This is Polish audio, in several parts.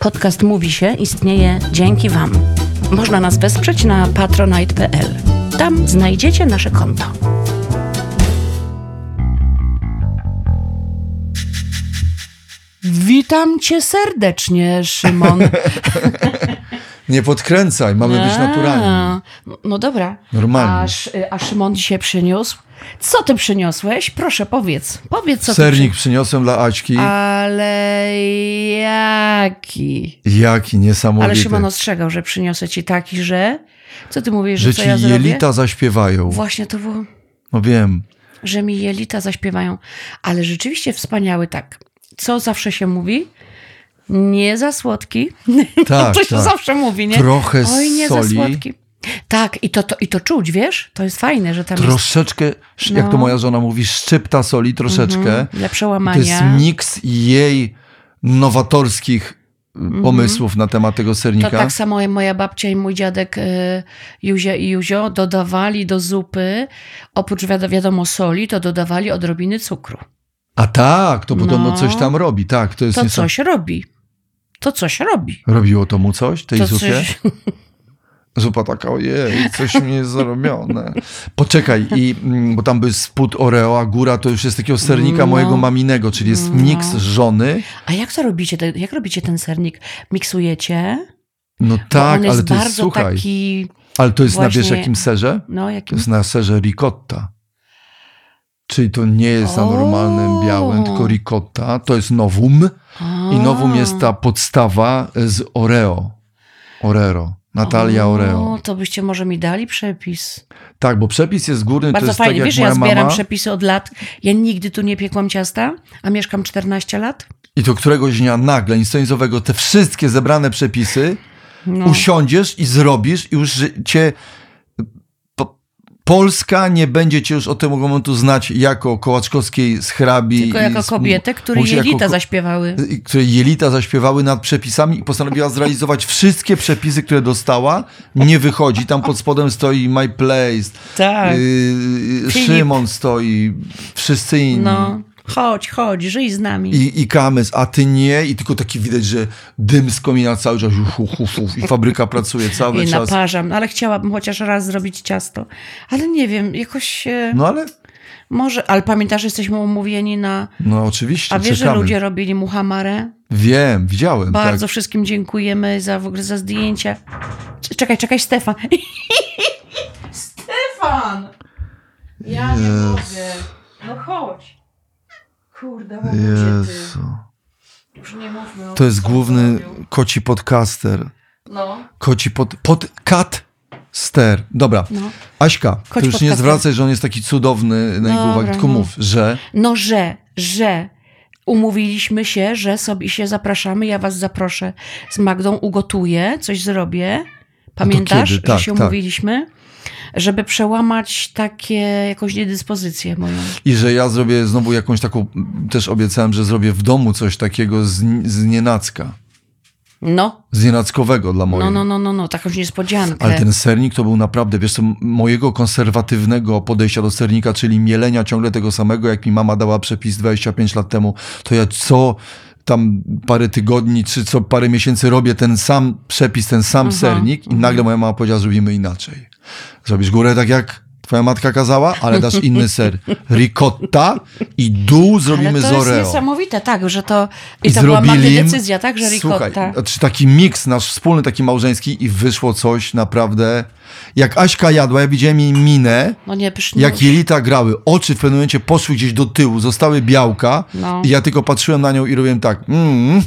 Podcast Mówi się istnieje dzięki Wam. Można nas wesprzeć na patronite.pl. Tam znajdziecie nasze konto. Witam cię serdecznie, Szymon. Nie podkręcaj, mamy być naturalni. A, No dobra. Normalnie. A, Sz- a Szymon dzisiaj przyniósł? Co ty przyniosłeś? Proszę, powiedz. Powiedz, co Sernik przyniosłem dla Aćki. ty. Ale jaki? Jaki niesamowity. Ale Szymon ostrzegał, że przyniosę ci taki, że... Co ty mówisz, że, że co ci ja zrobię? jelita zaśpiewają. Właśnie to było, No wiem. że mi jelita zaśpiewają. Ale rzeczywiście wspaniały tak. Co zawsze się mówi? Nie za słodki. Tak, to się tak. zawsze mówi, nie? Trochę Oj, nie soli. za słodki. Tak, i to, to, i to czuć, wiesz? To jest fajne, że tam jest Troszeczkę, sz- jak to No. moja żona mówi, szczypta soli troszeczkę. dla To przełamania. jest miks jej nowatorskich y, pomysłów na temat tego Mhm. To sernika. tak samo moja babcia i mój dziadek y, Juzia i Juzio dodawali do zupy, oprócz wiado- wiadomo soli, to dodawali odrobiny cukru. A tak, to podobno No. coś tam robi. Tak, to jest To coś robi. To coś robi. Robiło to mu coś, tej To zupie? coś... Zupa taka, ojej, coś mi jest zarobione. Poczekaj, i, mm, bo tam był spód Oreo, a góra to już jest takiego sernika No. mojego maminego, czyli jest miks żony. A jak to robicie? Jak robicie ten sernik? Miksujecie? No tak, ale to jest, słuchaj, taki, ale to jest na wiesz właśnie- jakim serze? no To jakim... jest na serze ricotta. Czyli to nie jest O. normalnym białym, tylko ricotta. To jest nowum i nowum jest ta podstawa z Oreo. Orero. Natalia Oreo. O, to byście może mi dali przepis. Tak, bo przepis jest górny, to Bardzo jest fajnie. tak Wiesz, ja zbieram mama. przepisy od lat. Ja nigdy tu nie piekłam ciasta, a mieszkam 14 lat. I to któregoś dnia nagle, nic te wszystkie zebrane przepisy No. usiądziesz i zrobisz i już cię... Po, Polska nie będzie cię już od tego momentu znać jako Kołaczkowskiej z hrabi. Tylko jako kobietę, które jako jelita ko- zaśpiewały. które jelita zaśpiewały nad przepisami i postanowiła zrealizować wszystkie przepisy, które dostała. Nie wychodzi. Tam pod spodem stoi My Place. Tak. Yy, Filip. Szymon stoi. Wszyscy inni. No, chodź, chodź, żyj z nami. I, I kamys, a ty nie, i tylko taki widać, że dym z komina cały czas hu, hu, hu, i fabryka pracuje cały I czas. naparzam, no, ale chciałabym chociaż raz zrobić ciasto. Ale nie wiem, jakoś e, No ale, może, ale pamiętasz, że jesteśmy umówieni na... no oczywiście, A wiesz, że czekamy. ludzie robili muhamarę? Wiem, widziałem, Bardzo tak. wszystkim dziękujemy za w ogóle za zdjęcia. Czekaj, czekaj, Stefan. Stefan! Ja nie Jezu. mogę. No chodź. Kurde, ty. Jezu. Już nie mówmy o To jest główny koci podcaster. No. Koci pod... Podcat ster. Dobra. No. Aśka, to Koci już nie zwracaj, że on jest taki cudowny na jego uwagę, tylko no. mów, że... No, że, że umówiliśmy się, że sobie się zapraszamy, ja was zaproszę z Magdą, ugotuję, coś zrobię. Pamiętasz, kiedy? Tak, że się tak. umówiliśmy? Żeby przełamać takie jakąś niedyspozycję moją. I że ja zrobię znowu jakąś taką... Też obiecałem, że zrobię w domu coś takiego z, z nienacka. No, Z nienackowego dla mojej. no, no, no, no, no takąś niespodziankę. Ale ten sernik to był naprawdę, wiesz co, mojego konserwatywnego podejścia do sernika, czyli mielenia ciągle tego samego, jak mi mama dała przepis 25 lat temu, to ja co tam parę tygodni, czy co parę miesięcy robię ten sam przepis, ten sam Mhm, sernik i nagle moja mama powiedziała, zrobimy inaczej. Zrobisz górę tak jak twoja matka kazała, ale dasz inny ser. Ricotta i dół zrobimy Ale z to jest niesamowite, tak, że to... I, I to była zrobili im- decyzja, tak, że Słuchaj, ricotta. znaczy taki miks nasz wspólny, taki małżeński i wyszło coś naprawdę... Jak Aśka jadła, ja widziałem jej minę, No nie, pysznie. jak jelita grały. Oczy w pewnym momencie poszły gdzieś do tyłu, zostały białka No. i ja tylko patrzyłem na nią i robiłem tak. Mm,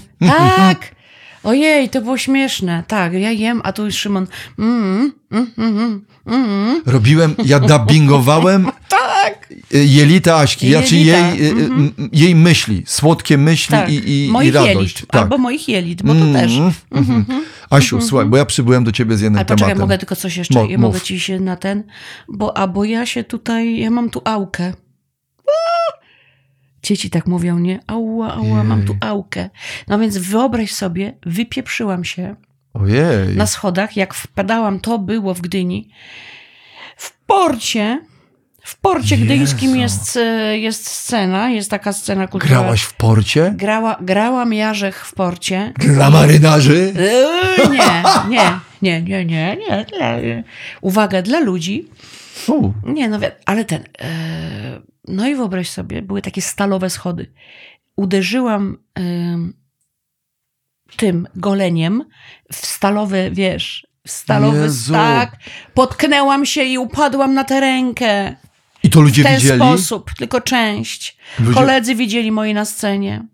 Tak! Ojej, to było śmieszne. Tak, ja jem, a tu Szymon... Mm, mm, mm, mm, mm. robiłem, ja dubbingowałem Tak! y, jelita Aśki, znaczy jej, Jelita, y, y, m- jej myśli, słodkie myśli Tak, i, i, i moich radość. jelit, Tak. albo moich jelit, bo to Mm, też. mhm. Asiu, słuchaj, bo ja przybyłem do ciebie z jednym Ale tematem. mogę tylko coś jeszcze, Mo- ja mogę ci się na ten, bo, a bo ja się tutaj, ja mam tu aukę. Dzieci tak mówią, nie? Ała, ała, mam tu Jej. aukę. No więc wyobraź sobie, wypieprzyłam się Ojej. na schodach, jak wpadałam, to było w Gdyni, w porcie W porcie gdyńskim Jezu. jest, e, jest scena, jest taka scena kulturalna. Grałaś w porcie? Grała, grałam Jarzech w porcie. Dla marynarzy? Eee, Nie, nie, nie, nie, nie, nie. Uwaga, dla ludzi. U, Nie, no ale ten. e, no i wyobraź sobie, były takie stalowe schody. Uderzyłam em, tym goleniem w stalowy, wiesz, w stalowy Jezu. stak. Potknęłam się i upadłam na tę rękę. I to ludzie W ten widzieli? sposób, tylko część. Ludzie- Koledzy widzieli moi na scenie.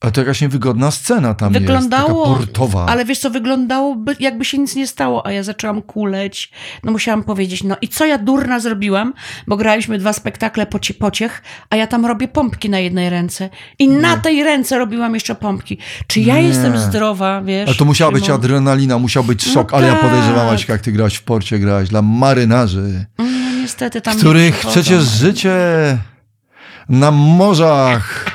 A to jakaś niewygodna scena tam Wyglądało, jest, taka portowa. ale wiesz co, wyglądało by, jakby się nic nie stało, a ja zaczęłam kuleć. No musiałam powiedzieć, no i co ja durna zrobiłam, bo graliśmy dwa spektakle pocie, pociech, a ja tam robię pompki na jednej ręce i na tej ręce robiłam jeszcze pompki. Czy ja Nie. jestem zdrowa, wiesz? Ale to musiała być adrenalina, musiał być szok, No ale ja tak. podejrzewam, Aśka, jak ty grałaś w porcie, grałaś dla marynarzy, No niestety tam nie których przecież życie na morzach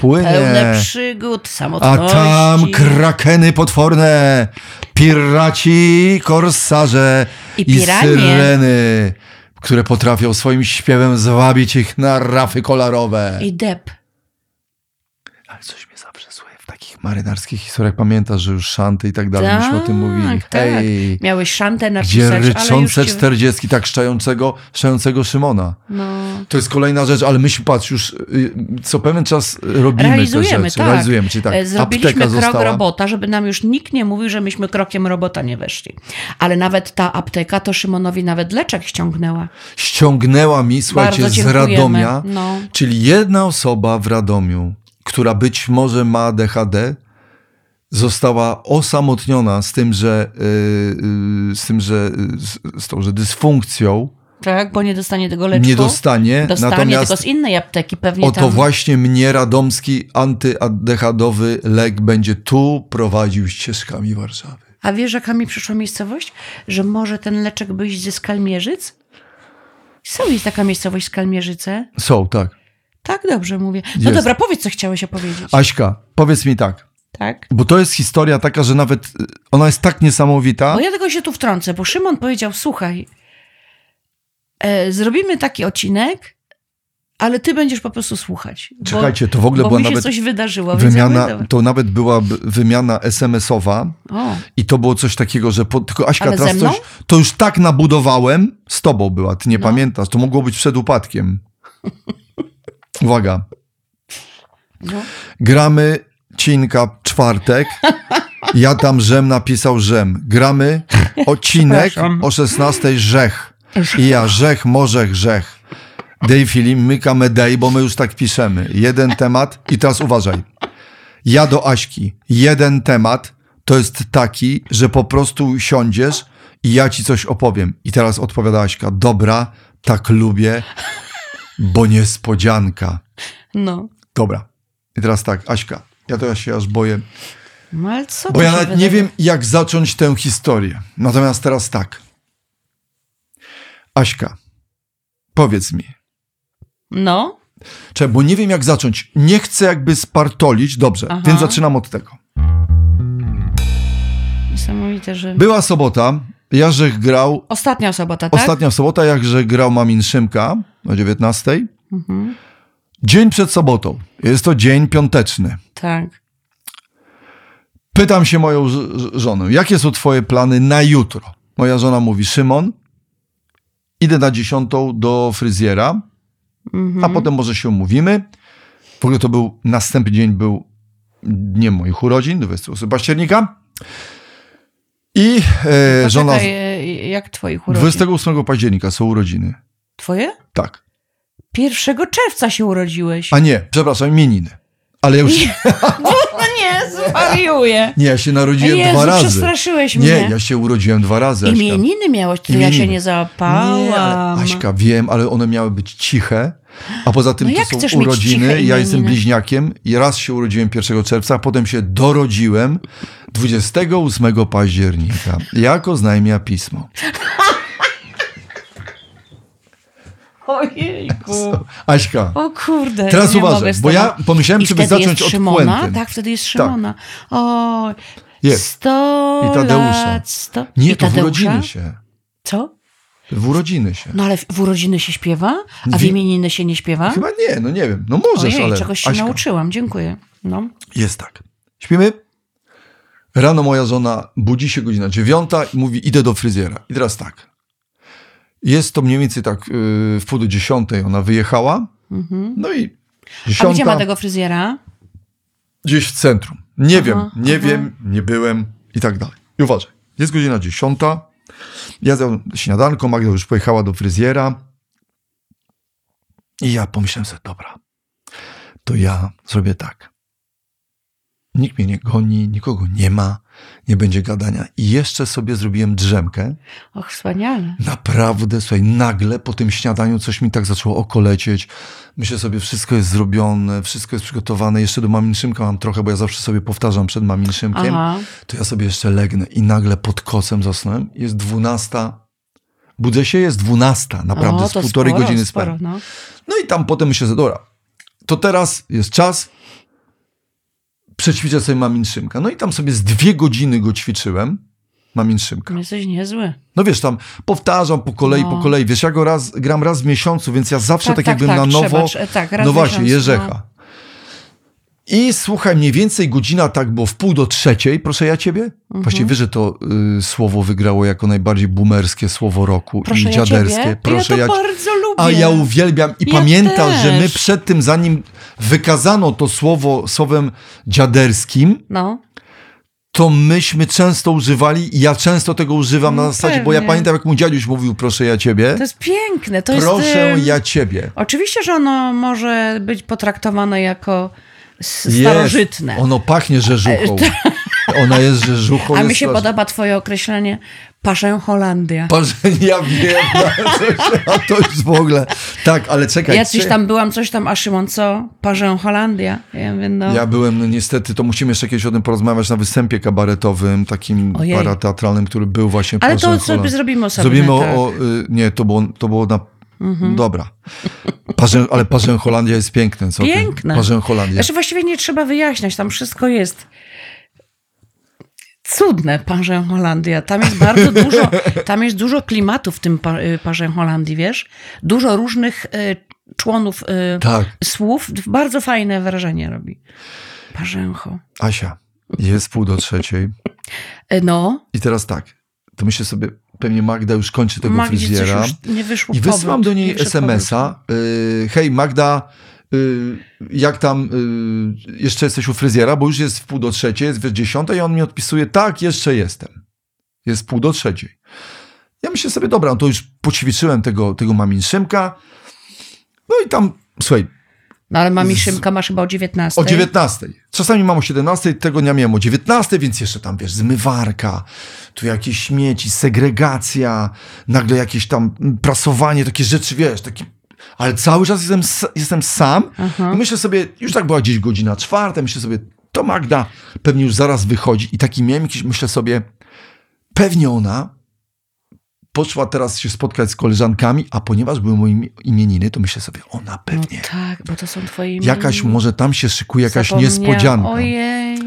płynie. Pełne przygód, A samotności. tam krakeny potworne, piraci, korsarze I i, syreny, które potrafią swoim śpiewem zwabić ich na rafy kolorowe. I dep. Ale coś mnie zawsze słucha w takich marynarskich historiach. Pamiętasz, że już szanty i tak dalej, myśmy o tym mówili. tak. Hej, Miałeś szantę gdzie napisać, ale już ryczące ci... czterdziestki, tak szczającego, szczającego Szymona. No. To jest kolejna rzecz, ale myśmy, patrz, już y, co pewien czas robimy Realizujemy, te rzeczy. tak. Realizujemy, czyli tak, E, Zrobiliśmy apteka krok została. robota, żeby nam już nikt nie mówił, że myśmy krokiem robota nie weszli. Ale nawet ta apteka to Szymonowi nawet leczek ściągnęła. ściągnęła mi, słuchajcie, z. Radomia, No. czyli jedna osoba w Radomiu, która być może ma ADHD, została osamotniona z tym, że, yy, yy, z tym, że, z, z tą, że dysfunkcją Tak, bo nie dostanie tego leczku. nie dostanie, Dostanie natomiast tylko z innej apteki pewnie oto tam. właśnie mnie radomski antyadehadowy lek będzie tu prowadził ścieżkami Warszawy. A wiesz, jaka mi przyszła miejscowość? Że może ten leczek byś ze Skalmierzyc? Są jest taka miejscowość Skalmierzyce? Są, tak. Tak, dobrze mówię. No Jest. dobra, powiedz, co chciałeś opowiedzieć. Aśka, powiedz mi tak, Tak? bo to jest historia taka, że nawet y, ona jest tak niesamowita. Bo ja tylko się tu wtrącę, bo Szymon powiedział, słuchaj, e, zrobimy taki odcinek, ale ty będziesz po prostu słuchać. bo- Czekajcie, to w ogóle bo była mi się nawet coś wydarzyło. wymiana, to nawet była wymiana SMS-owa O, i to było coś takiego, że po, tylko Aśka Ale teraz coś, to już tak nabudowałem, z tobą była, ty nie No. pamiętasz, to mogło być przed upadkiem. Uwaga, no. gramy Cinka czwartek, ja tam Żem napisał Żem, gramy odcinek o 16 Rzech i ja Rzech, Morze, Grzech. Dej film, mykamy dej, bo my już tak piszemy. Jeden temat i teraz uważaj. Ja do Aśki. Jeden temat to jest taki, że po prostu siądziesz i ja ci coś opowiem. I teraz odpowiada Aśka. Dobra, tak lubię, bo niespodzianka. no. Dobra. I teraz tak, Aśka. Ja to ja się aż boję, No ale co bo ja nawet nie wydarzyło? wiem, jak zacząć tę historię. Natomiast teraz tak. Aśka, powiedz mi, No, Czekaj, bo nie wiem jak zacząć. Nie chcę jakby spartolić. Dobrze, Aha. więc zaczynam od tego. niesamowite, że... Była sobota, Jarzech grał, Ostatnia sobota, tak? ostatnia sobota, Jarzech grał Mamin Szymka o 19. Mhm. Dzień przed sobotą. Jest to dzień piąteczny. Tak. Pytam się moją żonę, jakie są twoje plany na jutro? Moja żona mówi, Szymon, idę na dziesiątą do fryzjera, Mhm. a potem może się umówimy. W ogóle to był, następny dzień był dniem moich urodzin, 28 października. I e, żona, Poczekaj, e, jak twoich urodzin? 28 października są urodziny. Twoje? Tak. 1 czerwca się urodziłeś. A nie, przepraszam, imieniny. Ale już, No nie, zwariuję. nie, ja się narodziłem Jezu, dwa razy. przestraszyłeś Nie, mnie. ja się urodziłem dwa razy. Aśka. Imieniny miałeś, to ja się nie załapałam. Nie, ale Aśka, wiem, ale one miały być ciche, a poza tym No to są urodziny. Ja jestem bliźniakiem i raz się urodziłem 1 czerwca, a potem się dorodziłem 28 października. Jako znajmia pismo. Ojejku. Aśka, O kurde. teraz uważaj, bo ja pomyślałem, I żeby zacząć od Szymona? puenty. Tak, wtedy jest Szymona. O, Jest. sto I Tadeusza. lat. Nie, I to w Tadeusza? urodziny się. Co? W urodziny się. No ale w urodziny się śpiewa, a w imieniny się nie śpiewa? Chyba nie, no nie wiem. No możesz, Ojej, ale... czegoś się Aśka, nauczyłam, dziękuję. No. Jest tak. Śpimy. Rano moja żona budzi się godzina dziewiąta i mówi, idę do fryzjera. I teraz tak. Jest to mniej więcej tak yy, w pół do dziesiątej ona wyjechała. No i Mhm. A gdzie ma dziesiąta tego fryzjera? gdzieś w centrum. Nie Aha, wiem, nie aha. wiem, nie byłem i tak dalej. I uważaj, jest godzina dziesiąta. Ja zjadłem śniadanko, Magda już pojechała do fryzjera. I ja pomyślałem sobie, dobra, to ja zrobię tak. Nikt mnie nie goni, nikogo nie ma, nie będzie gadania. I jeszcze sobie zrobiłem drzemkę. Och, wspaniale. Naprawdę, słuchaj, nagle po tym śniadaniu coś mi tak zaczęło okolecieć. Myślę sobie, wszystko jest zrobione, wszystko jest przygotowane. Jeszcze do maminszymka mam trochę, bo ja zawsze sobie powtarzam przed maminszymkiem. Aha. To ja sobie jeszcze legnę i nagle pod kocem zasnąłem. Jest dwunasta. Budzę się, jest dwunasta. Naprawdę, o, z to półtorej sporo, godziny sporo, no. No i tam potem myślę, że dobra, to teraz jest czas. Przećwiczę sobie maminszymka. No i tam sobie z dwie godziny go ćwiczyłem. Maminszymka. Jesteś niezły. No wiesz, tam powtarzam po kolei, No. po kolei. Wiesz, ja go raz, gram raz w miesiącu, więc ja zawsze tak, Tak, tak, jakbym tak, na nowo... trzeba, trze- tak, raz no właśnie, miesiącu, Jerzecha. I słuchaj, mniej więcej godzina tak było w pół do trzeciej, proszę ja ciebie. Mhm. Właściwie wiesz, że to y, słowo wygrało jako najbardziej boomerskie słowo roku Proszę i ja dziaderskie. ciebie? Proszę ja to ja bardzo lubię. a ja uwielbiam i Ja pamiętasz, że my też. przed tym, zanim wykazano to słowo słowem dziaderskim, No. to myśmy często używali i ja często tego używam na No zasadzie, bo ja pewnie. pamiętam, jak mój dziaduś mówił, proszę ja ciebie. To jest piękne. To Proszę jest, ja ciebie. Oczywiście, że ono może być potraktowane jako s- Jest. starożytne. Ono pachnie rzeżuchą. Ona jest rzeżuchą. A mi się podoba twoje określenie parzę Holandia. Parzę, ja wiem, no, a to już w ogóle. Tak, ale czekaj. Ja coś tam byłam, coś tam, a Szymon co? Parzę Holandia. Ja mówię, no. Ja byłem, no niestety, to musimy jeszcze kiedyś o tym porozmawiać na występie kabaretowym, takim Ojej. parateatralnym, który był właśnie Ale to sobie zrobimy osobno. Zrobimy o, tak. o y, nie, to było, to było na, Mhm. dobra. Parzę, ale Parzę Holandia jest piękne, co ty? Piękne. Parzę Holandia. Znaczy właściwie nie trzeba wyjaśniać, tam wszystko jest cudne, Parzę Holandia. Tam jest bardzo dużo, tam jest dużo klimatu w tym y, Parzę Holandii, wiesz? Dużo różnych y, członów y, Tak, słów. Bardzo fajne wrażenie robi. Parzęcho. Asia, jest pół do trzeciej Y, No, i teraz tak, to myślę sobie, pewnie Magda już kończy tego Magdzie fryzjera. nie wyszło I powrót, wysyłam do nie niej SMS-a. y, hej, Magda, y, jak tam y, jeszcze jesteś u fryzjera, bo już jest w pół do trzeciej, jest w dziesiątej i on mi odpisuje, tak, jeszcze jestem. Jest pół do trzeciej. Ja myślę sobie, dobra, no to już poćwiczyłem tego, tego maminszymka. No i tam, słuchaj, No ale mami Szymka masz chyba o 19. o 19. Czasami mam o 17, tego dnia miałem o 19, więc jeszcze tam, wiesz, zmywarka, tu jakieś śmieci, segregacja, nagle jakieś tam prasowanie, takie rzeczy, wiesz, takie... Ale cały czas jestem, jestem sam Aha. i myślę sobie, już tak była gdzieś godzina czwarta, myślę sobie, to Magda pewnie już zaraz wychodzi i taki miałem jakiś, myślę sobie, pewnie ona poszła teraz się spotkać z koleżankami, a ponieważ były moje imi- imieniny, to myślę sobie, ona No pewnie tak, bo to są twoje jakaś imieniny. może tam się szykuje jakaś niespodzianka. Ojej.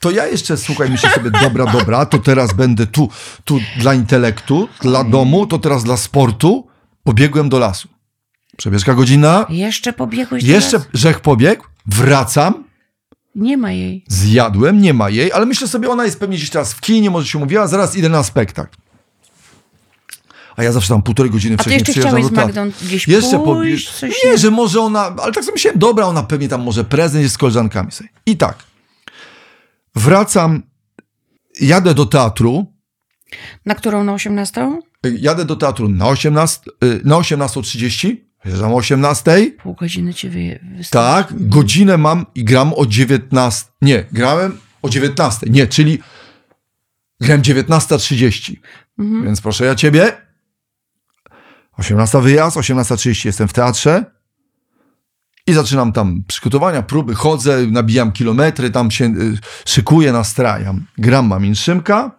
To ja jeszcze, słuchaj, myślę sobie, dobra, dobra, to teraz będę tu, tu dla intelektu, dla domu, to teraz dla sportu. Pobiegłem do lasu. Przebieżka godzina, Jeszcze pobiegłeś jeszcze teraz? rzech pobiegł, wracam, Nie ma jej. zjadłem, nie ma jej, ale myślę sobie, ona jest pewnie gdzieś teraz w kinie, może się mówiła, zaraz idę na spektakl. A ja zawsze tam półtorej godziny wcześniej jeszcze przyjeżdżam chciałeś z do teatru. Magdą gdzieś Jeszcze pójść? Coś Nie, że może ona, ale tak sobie myślałem, dobra, ona pewnie tam może prezent jest z koleżankami sobie. I tak, wracam, jadę do teatru, Na którą na 18? y, jadę do teatru na 18, y, na 18.30, wjeżdżam o 18, Pół godziny ci wy, tak, godzinę mam i gram o 19, nie, grałem o 19, nie, czyli grałem 19.30, Mhm. więc proszę ja ciebie, 18 wyjazd, 18.30 jestem w teatrze i zaczynam tam przygotowania, próby, chodzę, nabijam kilometry, tam się y, szykuję, nastrajam. Gram Mamin Szymka.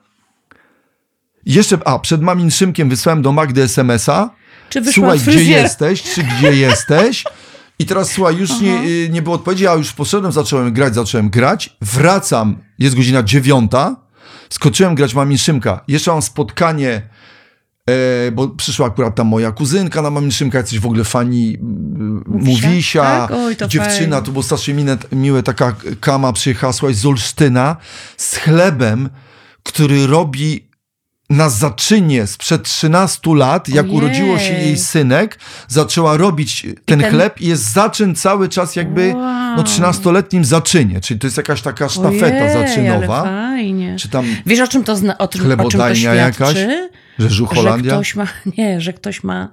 Jeszcze, a, przed Mamin Szymkiem wysłałem do Magdy SMS-a. Czy Słuchaj, gdzie jesteś, czy gdzie jesteś? I teraz słuchaj, już nie, y, nie było odpowiedzi, a już poszedłem, zacząłem grać, zacząłem grać. Wracam, jest godzina dziewiąta. Skoczyłem grać Mamin Szymka. Jeszcze mam spotkanie e, bo przyszła akurat tam moja kuzynka na mamie Szymka, jacyś w ogóle fani mm, Mówisia? Mówisia, Tak? Oj, to dziewczyna, fajnie. to było strasznie miłe, miłe, taka kama przyjechała słuchaj, z Olsztyna z chlebem, który robi na zaczynie sprzed 13 lat, jak Ojej. urodziło się jej synek, zaczęła robić ten, ten- chleb i jest zaczyn cały czas jakby Wow. no 13-letnim zaczynie, czyli to jest jakaś taka sztafeta Ojej, zaczynowa, fajnie. czy tam Wiesz, o czym to, zna, o, o czym to Chlebodajnia świadczy? jakaś? że Że ktoś ma, nie, że ktoś ma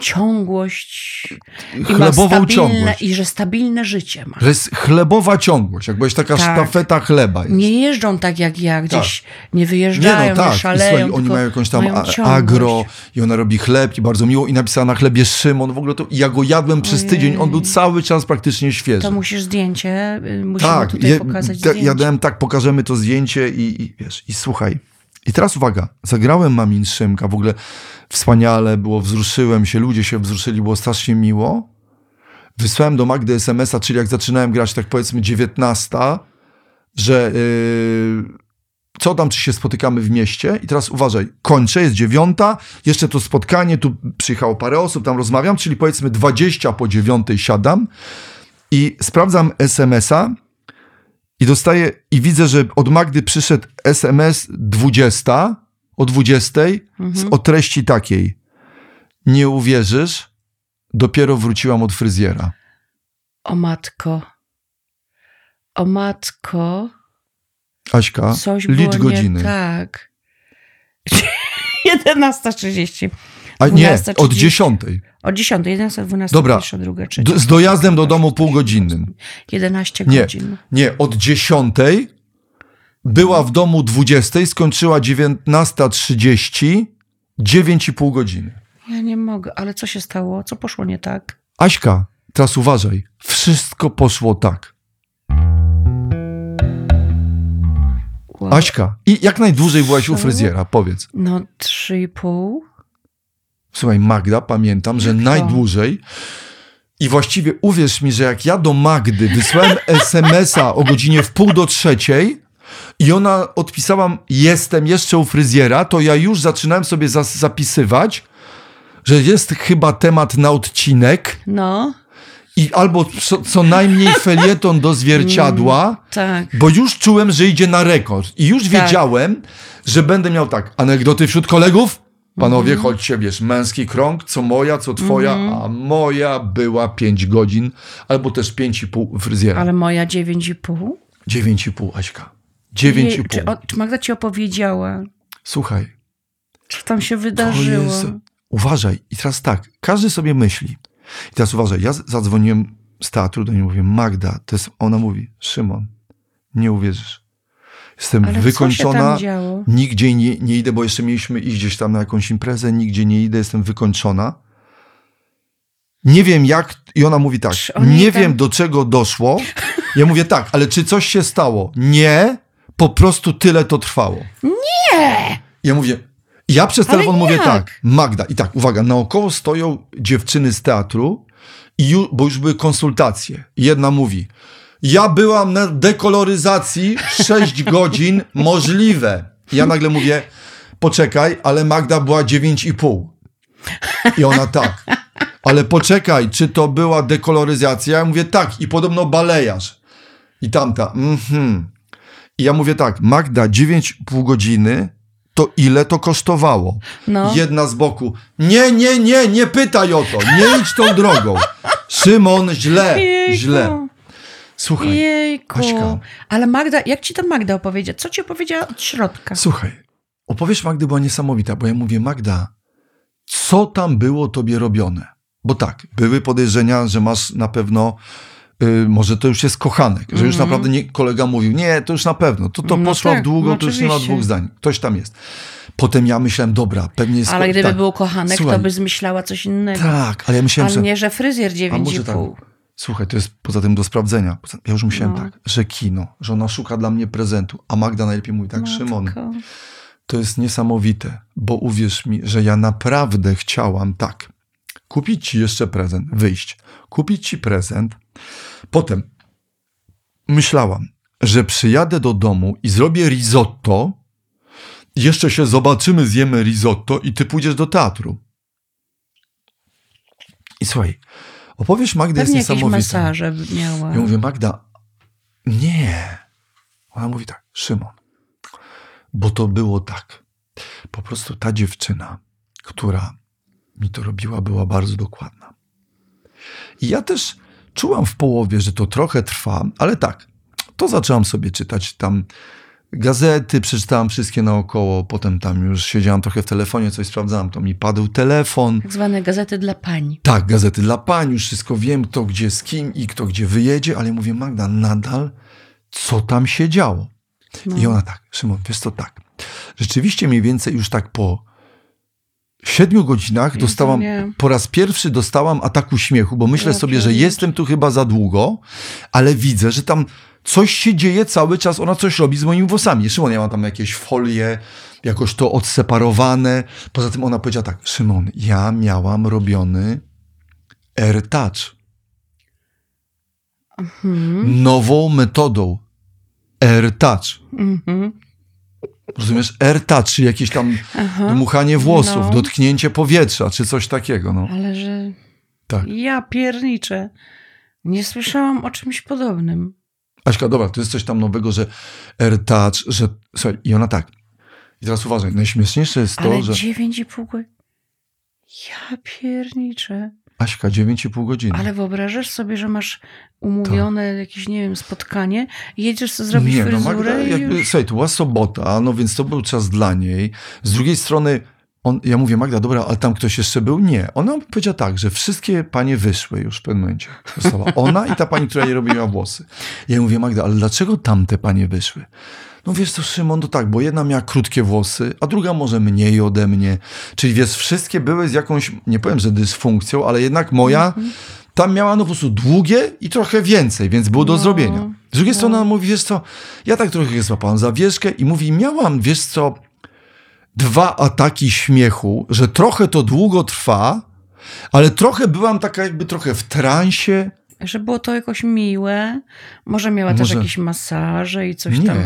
ciągłość i chlebową stabilne, ciągłość. i że stabilne życie ma. Że jest chlebowa ciągłość, jakbyś taka Tak. sztafeta chleba jest. Nie jeżdżą tak jak ja, gdzieś nie wyjeżdżają, nie, Nie no tak, I szaleją. słuchaj, oni mają jakąś tam mają agro i ona robi chleb i bardzo miło i napisała na chlebie Szymon, w ogóle to i ja go jadłem przez Ojej. tydzień, on był cały czas praktycznie świeży. To musisz zdjęcie, y, musimy tak, tutaj je- pokazać te- zdjęcie. ja dałem tak, pokażemy to zdjęcie i, i wiesz, i słuchaj. I teraz uwaga, zagrałem Mamin Szymka, w ogóle wspaniale było, wzruszyłem się, ludzie się wzruszyli, było strasznie miło. Wysłałem do Magdy SMS-a, czyli jak zaczynałem grać, tak powiedzmy 19, że yy, co tam, czy się spotykamy w mieście? I teraz uważaj, kończę, jest dziewiąta, jeszcze to spotkanie, tu przyjechało parę osób, tam rozmawiam, czyli powiedzmy 20 po dziewiątej siadam i sprawdzam SMS-a i dostaję, i widzę, że od Magdy przyszedł SMS 20 o 20 z, o treści takiej. Nie uwierzysz, dopiero wróciłam od fryzjera. O matko. O matko. Aśka, Coś licz godziny. tak. 11.30. A nie, 12:30. od 10. O 10, 11, 12, Dobra. pierwsza, druga, trzecia. D- z dojazdem do domu półgodzinnym. 11 Nie, godzin. nie, od 10 była w domu 20, skończyła 19.30, 9,5 godziny. Ja nie mogę, ale co się stało? Co poszło nie tak? Aśka, teraz uważaj, wszystko poszło tak. Wow. Aśka, i jak najdłużej byłaś u fryzjera, powiedz. No 3,5. Słuchaj, Magda, pamiętam, że najdłużej. I właściwie uwierz mi, że jak ja do Magdy wysłałem SMS-a o godzinie w pół do trzeciej i ona odpisała, jestem jeszcze u fryzjera, to ja już zaczynałem sobie zas- zapisywać, że jest chyba temat na odcinek No, i albo co, co najmniej felieton do zwierciadła, tak. bo już czułem, że idzie na rekord. I już Tak. wiedziałem, że będę miał tak, anegdoty wśród kolegów. Panowie, Mhm. chodźcie, wiesz, męski krąg, co moja, co twoja, a moja była 5 godzin, albo też 5,5 u fryzjera. Ale moja 9,5? 9,5, Aśka. Jej, 9,5. Czy, o, czy Magda ci opowiedziała? Słuchaj, Co tam się wydarzyło? jest... Uważaj. I teraz tak, każdy sobie myśli. I teraz uważaj, ja zadzwoniłem z teatru do niej, mówię, Magda, to jest... ona mówi, Szymon, nie uwierzysz. Jestem Ale wykończona. Nigdzie nie, nie idę, bo jeszcze mieliśmy iść gdzieś tam na jakąś imprezę, nigdzie nie idę, jestem wykończona. Nie wiem jak, i ona mówi tak, nie tam- wiem do czego doszło. Ja mówię tak, ale czy coś się stało? Nie, po prostu tyle to trwało. Nie! Ja mówię, ja przez telefon mówię tak, Magda, i tak, uwaga, naokoło stoją dziewczyny z teatru, i ju, bo już były konsultacje. Jedna mówi, ja byłam na dekoloryzacji 6 godzin, możliwe. I ja nagle mówię, poczekaj, ale Magda była 9,5. I ona tak. Ale poczekaj, czy to była dekoloryzacja? Ja mówię tak, i podobno balejarz. I tamta, mhm. I ja mówię tak, Magda, 9,5 godziny, to ile to kosztowało? No. Jedna z boku, nie, nie, nie, nie pytaj o to, nie idź tą drogą. Szymon, źle, Jejku. źle. Słuchaj, Jejku. Aśka. Ale Magda, jak ci to Magda opowiedziała? Co ci opowiedziała od środka? słuchaj, opowieść Magdy była niesamowita, bo ja mówię, Magda, co tam było tobie robione? Bo tak, były podejrzenia, że masz na pewno, y, może to już jest kochanek, że już naprawdę nie, kolega mówił, nie, to już na pewno, to, to No poszło tak, długo, no to już nie ma dwóch zdań, ktoś tam jest. Potem ja myślałem, dobra, pewnie jest... Ale gdyby tak, był kochanek, Słuchaj, to by zmyślała coś innego. Tak, ale ja myślałem, Ale że... nie, że fryzjer A może tak. 9,5. Słuchaj, to jest poza tym do sprawdzenia. Ja już myślałem No. tak, że kino, że ona szuka dla mnie prezentu, a Magda najlepiej mówi tak, Szymon, Matko. to jest niesamowite, bo uwierz mi, że ja naprawdę chciałam tak, kupić ci jeszcze prezent, wyjść, kupić ci prezent, potem myślałam, że przyjadę do domu i zrobię risotto jeszcze się zobaczymy, zjemy risotto i ty pójdziesz do teatru. I słuchaj, opowieść Magdy Pewnie jest niesamowita. masaże miała. Ja mówię, Magda, nie. Ona mówi tak, Szymon, bo to było tak. Po prostu ta dziewczyna, która mi to robiła, była bardzo dokładna. I ja też czułam w połowie, że to trochę trwa, ale tak, to zaczęłam sobie czytać tam gazety, przeczytałam wszystkie naokoło, potem tam już siedziałam trochę w telefonie, coś sprawdzałam, to mi padł telefon. Tak zwane gazety dla pań. Tak, gazety dla pań, już wszystko wiem, kto gdzie z kim i kto gdzie wyjedzie, ale ja mówię, Magda, nadal co tam się działo? No. I ona tak, Szymon, wiesz co, tak. Rzeczywiście mniej więcej już tak po siedmiu godzinach Jezu, dostałam, po raz pierwszy dostałam ataku śmiechu, bo myślę Ja sobie, że jestem tu chyba za długo, ale widzę, że tam coś się dzieje cały czas, ona coś robi z moimi włosami. Szymon, ja mam tam jakieś folie, jakoś to odseparowane. Poza tym ona powiedziała tak, Szymon, ja miałam robiony AirTouch. Mhm. Nową metodą AirTouch. Mhm. Rozumiesz? AirTouch, czyli jakieś tam Aha. dmuchanie włosów, No. dotknięcie powietrza, czy coś takiego. No. Ale że Tak. ja pierniczę. Nie słyszałam o czymś podobnym. Aśka, dobra, to jest coś tam nowego, że AirTouch, że... Słuchaj, i ona tak. I teraz uważaj, najśmieszniejsze jest to, Ale że... 9,5 godziny. Ja pierniczę. Aśka, 9,5 godziny. Ale wyobrażasz sobie, że masz umówione jakieś, nie wiem, spotkanie, jedziesz sobie zrobić Tak. Nie, no fryzurę Magda, i jakby, już... słuchaj, to była sobota, no więc to był czas dla niej. Z drugiej strony, on, ja mówię, Magda, dobra, ale tam ktoś jeszcze był? Nie. Ona powiedziała tak, że wszystkie panie wyszły już w pewnym momencie. Została ona i ta pani, która jej robiła włosy. Ja mówię, Magda, ale dlaczego tamte panie wyszły? No wiesz co, Szymon, to tak, bo jedna miała krótkie włosy, a druga może mniej ode mnie. Czyli wiesz, wszystkie były z jakąś, nie powiem, że dysfunkcją, ale jednak moja Mhm. tam miała no po prostu długie i trochę więcej, więc było do No, zrobienia. Z drugiej no. strony ona mówi, wiesz co, ja tak trochę złapałam zawieszkę i mówi, miałam, wiesz co, dwa ataki śmiechu, że trochę to długo trwa, ale trochę byłam taka jakby trochę w transie. Że było to jakoś miłe. Może miała też Może- jakieś masaże i coś Nie. tam.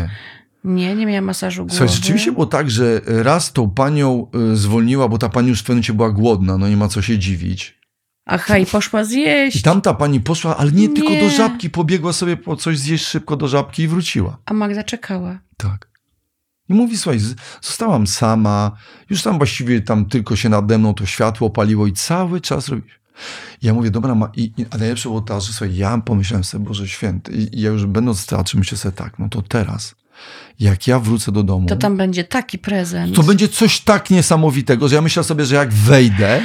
Nie, nie miała masażu głowy. Słuchaj, rzeczywiście było tak, że raz tą panią y, zwolniła, bo ta pani już w pewnym momencie była głodna, no nie ma co się dziwić. Aha, i poszła zjeść. I tamta pani poszła, ale nie, tylko do Nie. żabki, pobiegła sobie po coś zjeść szybko do żabki i wróciła. A Magda czekała. Tak. I mówi, słuchaj, zostałam sama, już tam właściwie tam tylko się nade mną to światło paliło i cały czas robi. I ja mówię, dobra, ma, i, i, a najlepsze było to, że słuchaj, ja pomyślałem sobie, Boże Święty, i, i ja już będąc teatrze myślę sobie tak, no to teraz, jak ja wrócę do domu, To tam będzie taki prezent. to będzie coś tak niesamowitego, że ja myślę sobie, że jak wejdę,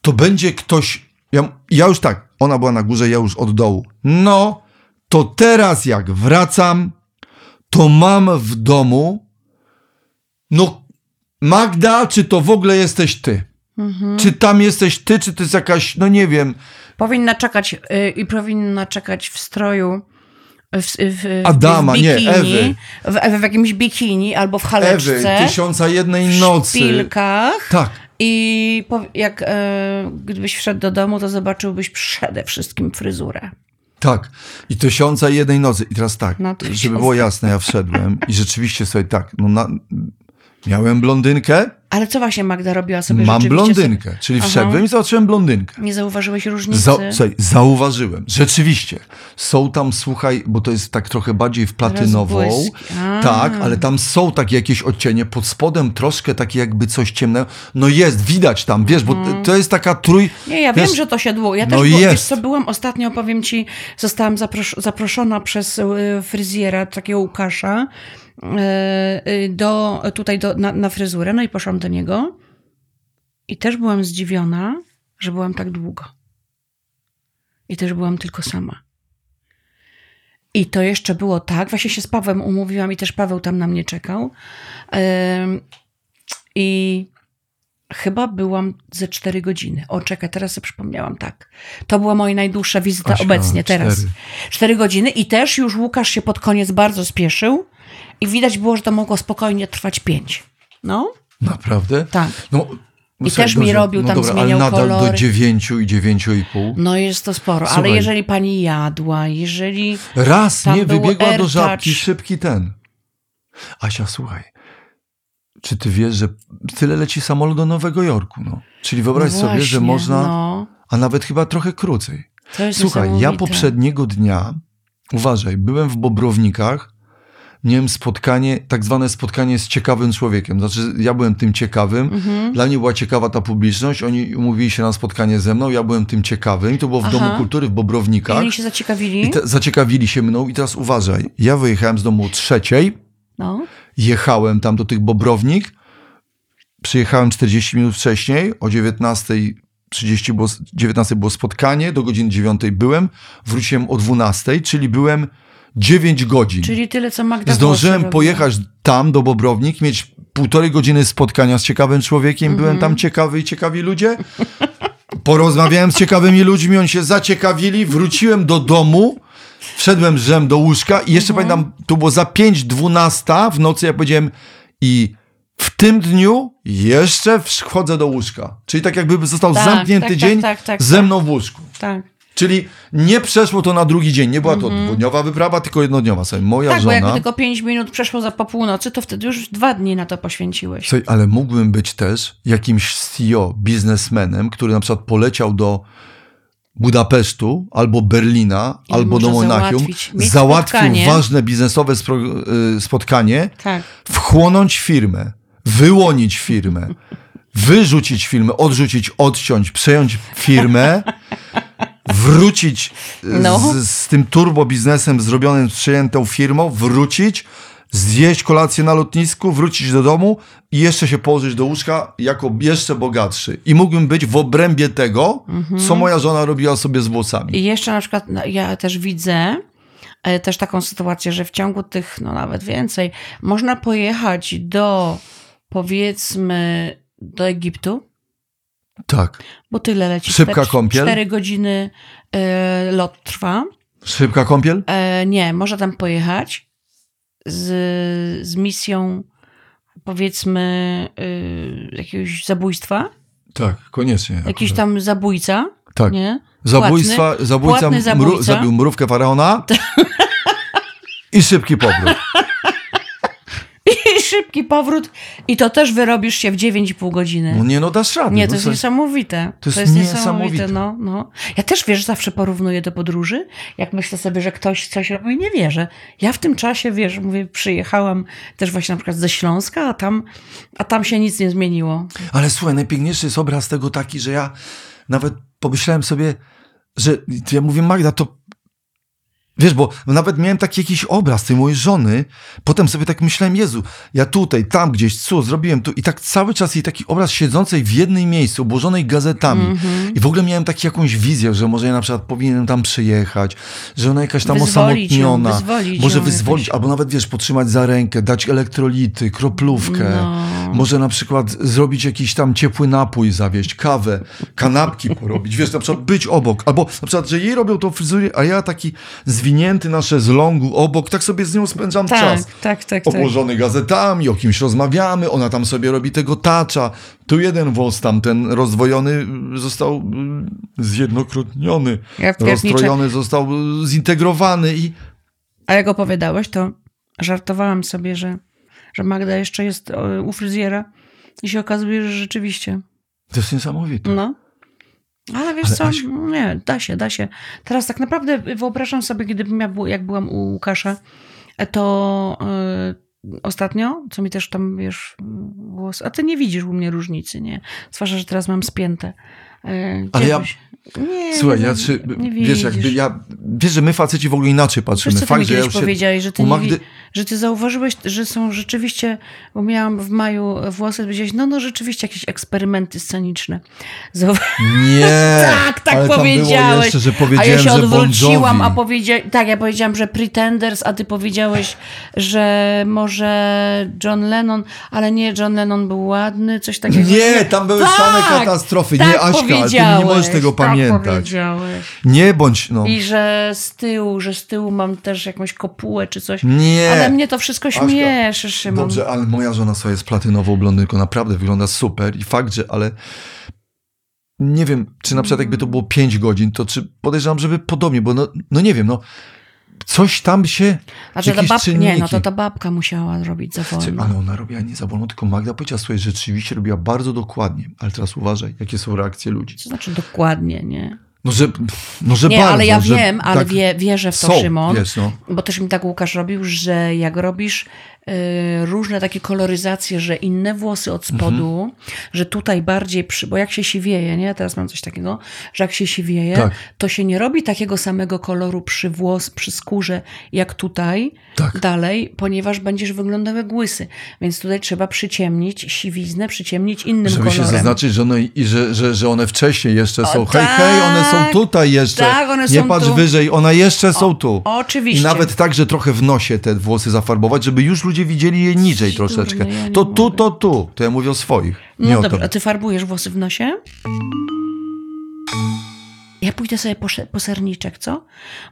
to będzie ktoś. Ja, ja już tak, ona była na górze, ja już od dołu. No, to teraz jak wracam, to mam w domu. No, Magda, czy to w ogóle jesteś ty? Mhm. Czy tam jesteś ty, czy to jest jakaś, no nie wiem, Powinna czekać y, i powinna czekać w stroju w, w, w, Adama, w nie, bikini, Ewy. W, w jakimś bikini albo w Ewy, haleczce, tysiąca jednej w nocy. szpilkach Tak. i po, jak e, gdybyś wszedł do domu, to zobaczyłbyś przede wszystkim fryzurę. Tak. I tysiąca i jednej nocy. I teraz tak, No, żeby było jasne, ja wszedłem i rzeczywiście sobie tak, no na, miałem blondynkę, Ale co właśnie Magda robiła sobie mam blondynkę, czyli Aha. wszedłem i zobaczyłem blondynkę. Sobie, nie zauważyłeś różnicy? Za, słuchaj, zauważyłem, rzeczywiście, są tam, słuchaj, bo to jest tak trochę bardziej w platynową, tak, ale tam są takie jakieś odcienie, pod spodem troszkę takie jakby coś ciemnego, no jest, widać tam, wiesz, bo to jest taka trój... Nie, ja wiesz, wiem, że to się długo. Ja no też było, wiesz jest. co, byłam ostatnio, powiem ci, zostałam zapros- zaproszona przez y, fryzjera, takiego Łukasza, do, tutaj do, na, na fryzurę, no i poszłam do niego i też byłam zdziwiona, że byłam tak długo. I też byłam tylko sama. I to jeszcze było tak, właśnie się z Pawłem umówiłam i też Paweł tam na mnie czekał. I chyba byłam ze 4 godziny. O, czekaj, teraz sobie przypomniałam, tak. To była moja najdłuższa wizyta obecnie, teraz. cztery. 4 godziny i też już Łukasz się pod koniec bardzo spieszył i widać było, że to mogło spokojnie trwać 5. No, Naprawdę? tak. No, I też mi robił, no tam dobra, zmieniał ale nadal do kolory. 9 i 9,5. No jest to sporo, ale Słuchaj. jeżeli pani jadła, jeżeli... Raz nie wybiegła do żabki, szybki ten. Asia, słuchaj, czy ty wiesz, że tyle leci samolot do Nowego Jorku, no. Czyli wyobraź No sobie, że właśnie, można, No, a nawet chyba trochę krócej. Słuchaj, ja poprzedniego dnia, uważaj, byłem w Bobrownikach, miałem spotkanie, tak zwane spotkanie z ciekawym człowiekiem. Znaczy, ja byłem tym ciekawym, Mhm. dla mnie była ciekawa ta publiczność, oni umówili się na spotkanie ze mną, ja byłem tym ciekawym i to było w Aha. Domu Kultury w I Bobrownikach. oni się zaciekawili. I te, zaciekawili się mną i teraz uważaj, ja wyjechałem z domu o trzeciej, No. jechałem tam do tych Bobrownik, przyjechałem 40 minut wcześniej, o 19.30 było, 19 było spotkanie, do godziny 9 byłem, wróciłem o 12, czyli byłem 9 godzin. Czyli tyle, co Magda Zdążyłem pojechać tam do Bobrownik, mieć półtorej godziny spotkania z ciekawym człowiekiem, Mhm. byłem tam ciekawy i ciekawi ludzie. Porozmawiałem z ciekawymi ludźmi, oni się zaciekawili, wróciłem do domu, wszedłem żem do łóżka i jeszcze Mhm. pamiętam, to było za 5.12 w nocy, ja powiedziałem i w tym dniu jeszcze wchodzę do łóżka. Czyli tak jakby został Tak, zamknięty tak, tak, dzień tak, tak, ze tak. mną w łóżku. Tak. Czyli nie przeszło to na drugi dzień. Nie była to dwudniowa wyprawa, tylko jednodniowa. Sobie moja tak, bo żona. jakby tylko 5 minut przeszło za po północy, to wtedy już dwa dni na to poświęciłeś. Słuchaj, ale mógłbym być też jakimś CEO, biznesmenem, który na przykład poleciał do Budapesztu albo Berlina, I albo do Monachium, załatwić, załatwił spotkanie. ważne biznesowe y, spotkanie, Tak. wchłonąć firmę, wyłonić firmę, wyrzucić firmę, odrzucić, odciąć, przejąć firmę, wrócić y, No. z, z tym turbo biznesem zrobionym, z przejętą firmą, wrócić, zjeść kolację na lotnisku, wrócić do domu i jeszcze się położyć do łóżka jako jeszcze bogatszy. I mógłbym być w obrębie tego, co moja żona robiła sobie z włosami. I jeszcze na przykład no, ja też widzę e, też taką sytuację, że w ciągu tych, no nawet więcej, można pojechać do powiedzmy do Egiptu, Tak. bo tyle leci. Szybka Cztery- kąpiel? Cztery godziny e, lot trwa. Szybka kąpiel? E, nie, można tam pojechać z, z misją powiedzmy y, jakiegoś zabójstwa, Tak, koniecznie. jakiś tam zabójca, Tak. nie? Zabójstwa, Płatny- zabójca, płatny mru, zabójca. zabił mrówkę faraona i szybki powrót. Szybki powrót i to też wyrobisz się w 9,5 godziny. No nie, no dasz radę. Nie, no to jest niesamowite. to jest niesamowite. niesamowite. No, no. Ja też, wiesz, zawsze porównuję do podróży. Jak myślę sobie, że ktoś coś robi, nie wierzę. Ja w tym czasie, wiesz, mówię, przyjechałam też właśnie na przykład ze Śląska, a tam, a tam się nic nie zmieniło. Ale słuchaj, najpiękniejszy jest obraz tego taki, że ja nawet pomyślałem sobie, że ja mówię, Magda, to Wiesz, bo nawet miałem taki jakiś obraz tej mojej żony, potem sobie tak myślałem, Jezu, ja tutaj, tam gdzieś, co, zrobiłem tu i tak cały czas jej taki obraz siedzącej w jednym miejscu, obłożonej gazetami Mhm. i w ogóle miałem taki jakąś wizję, że może ja na przykład powinienem tam przyjechać, że ona jakaś tam Wyzwolić ją, osamotniona, wyzwolić może ją wyzwolić, jakoś. albo nawet, wiesz, potrzymać za rękę, dać elektrolity, kroplówkę, No. może na przykład zrobić jakiś tam ciepły napój, zawieść, kawę, kanapki porobić, wiesz, na przykład być obok, albo na przykład, że jej robią tą fryzurę, a ja taki zwinięty na szezlongu obok, tak sobie z nią spędzam Tak, czas. tak, tak, tak. Obłożony gazetami, o kimś rozmawiamy, ona tam sobie robi tego tacza. Tu jeden włos, tam ten rozdwojony został y, zjednokrotniony. Ja. Rozstrojony został y, zintegrowany i A jak opowiadałeś, to żartowałam sobie, że, że Magda jeszcze jest o, u fryzjera i się okazuje, że rzeczywiście. to jest niesamowite. No. Ale wiesz Ale co, Asiu- nie, da się, da się. Teraz tak naprawdę wyobrażam sobie, gdybym ja, był- jak byłam u Łukasza, to y, ostatnio, co mi też tam, wiesz, głos, a ty nie widzisz u mnie różnicy, nie? Zwłaszcza, że teraz mam spięte. Y, Ale ja- Nie, Słuchaj, nie, ja czy, nie wiesz, jakby ja, wiesz, że my faceci w ogóle inaczej patrzymy. Wiesz, co Fakt, że ja już się, powiedziałeś, że ty, nie Magdy- wi- że ty zauważyłeś, że są rzeczywiście, bo miałam w maju włosy, powiedziałeś, no no rzeczywiście jakieś eksperymenty sceniczne. Zauwa- Nie, tak, tak ale powiedziałeś. jeszcze, że a ja powiedziałem, się że odwróciłam, Bon a powiedzia... tak, ja powiedziałam, że Pretenders, a ty powiedziałeś, że może John Lennon, ale nie, John Lennon był ładny, coś takiego. Nie, tam były same katastrofy. Nie, tak Aśka, ale ty nie możesz tego tak pamiętać. Nie bądź, no. I że z tyłu, że z tyłu mam też jakąś kopułę czy coś. Nie. Ale mnie to wszystko Aśka, śmieszy, Szymon. Dobrze, ale moja żona sobie jest platynową blondynką, naprawdę wygląda super i fakt, że ale nie wiem, czy na przykład jakby to było 5 godzin, to czy podejrzewam, żeby podobnie, bo no, no nie wiem, no coś tam się, A że ta babka, nie, no to ta babka musiała robić za wolno. Ale ona robiła nie za wolno, tylko Magda powiedziała, słuchaj, rzeczywiście robiła bardzo dokładnie. Ale teraz uważaj, jakie są reakcje ludzi. Co znaczy dokładnie, nie? No, że, no, że Nie, bardzo. ale ja że wiem, ale tak wie, wierzę w to są, Szymon. Wiesz, no. Bo też mi tak Łukasz robił, że jak robisz y, różne takie koloryzacje, że inne włosy od spodu, Mhm. że tutaj bardziej, przy, bo jak się siwieje, nie? Teraz mam coś takiego, że jak się siwieje, Tak. to się nie robi takiego samego koloru przy włos, przy skórze, jak tutaj, Tak. dalej, ponieważ będziesz wyglądał jak łysy. Więc tutaj trzeba przyciemnić siwiznę, przyciemnić innym Żeby kolorem. się zaznaczyć, że one, i że, że, że one wcześniej jeszcze są. hej, tak, hej, one są tutaj jeszcze. tak, one Nie są patrz tu. wyżej, one jeszcze są tu. oczywiście. I nawet tak, że trochę w nosie te włosy zafarbować, żeby już ludzie widzieli je niżej troszeczkę. ja to tu, to tu. To ja mówię o swoich. No o dobrze, a ty farbujesz włosy w nosie? Ja pójdę sobie po, po serniczek, co?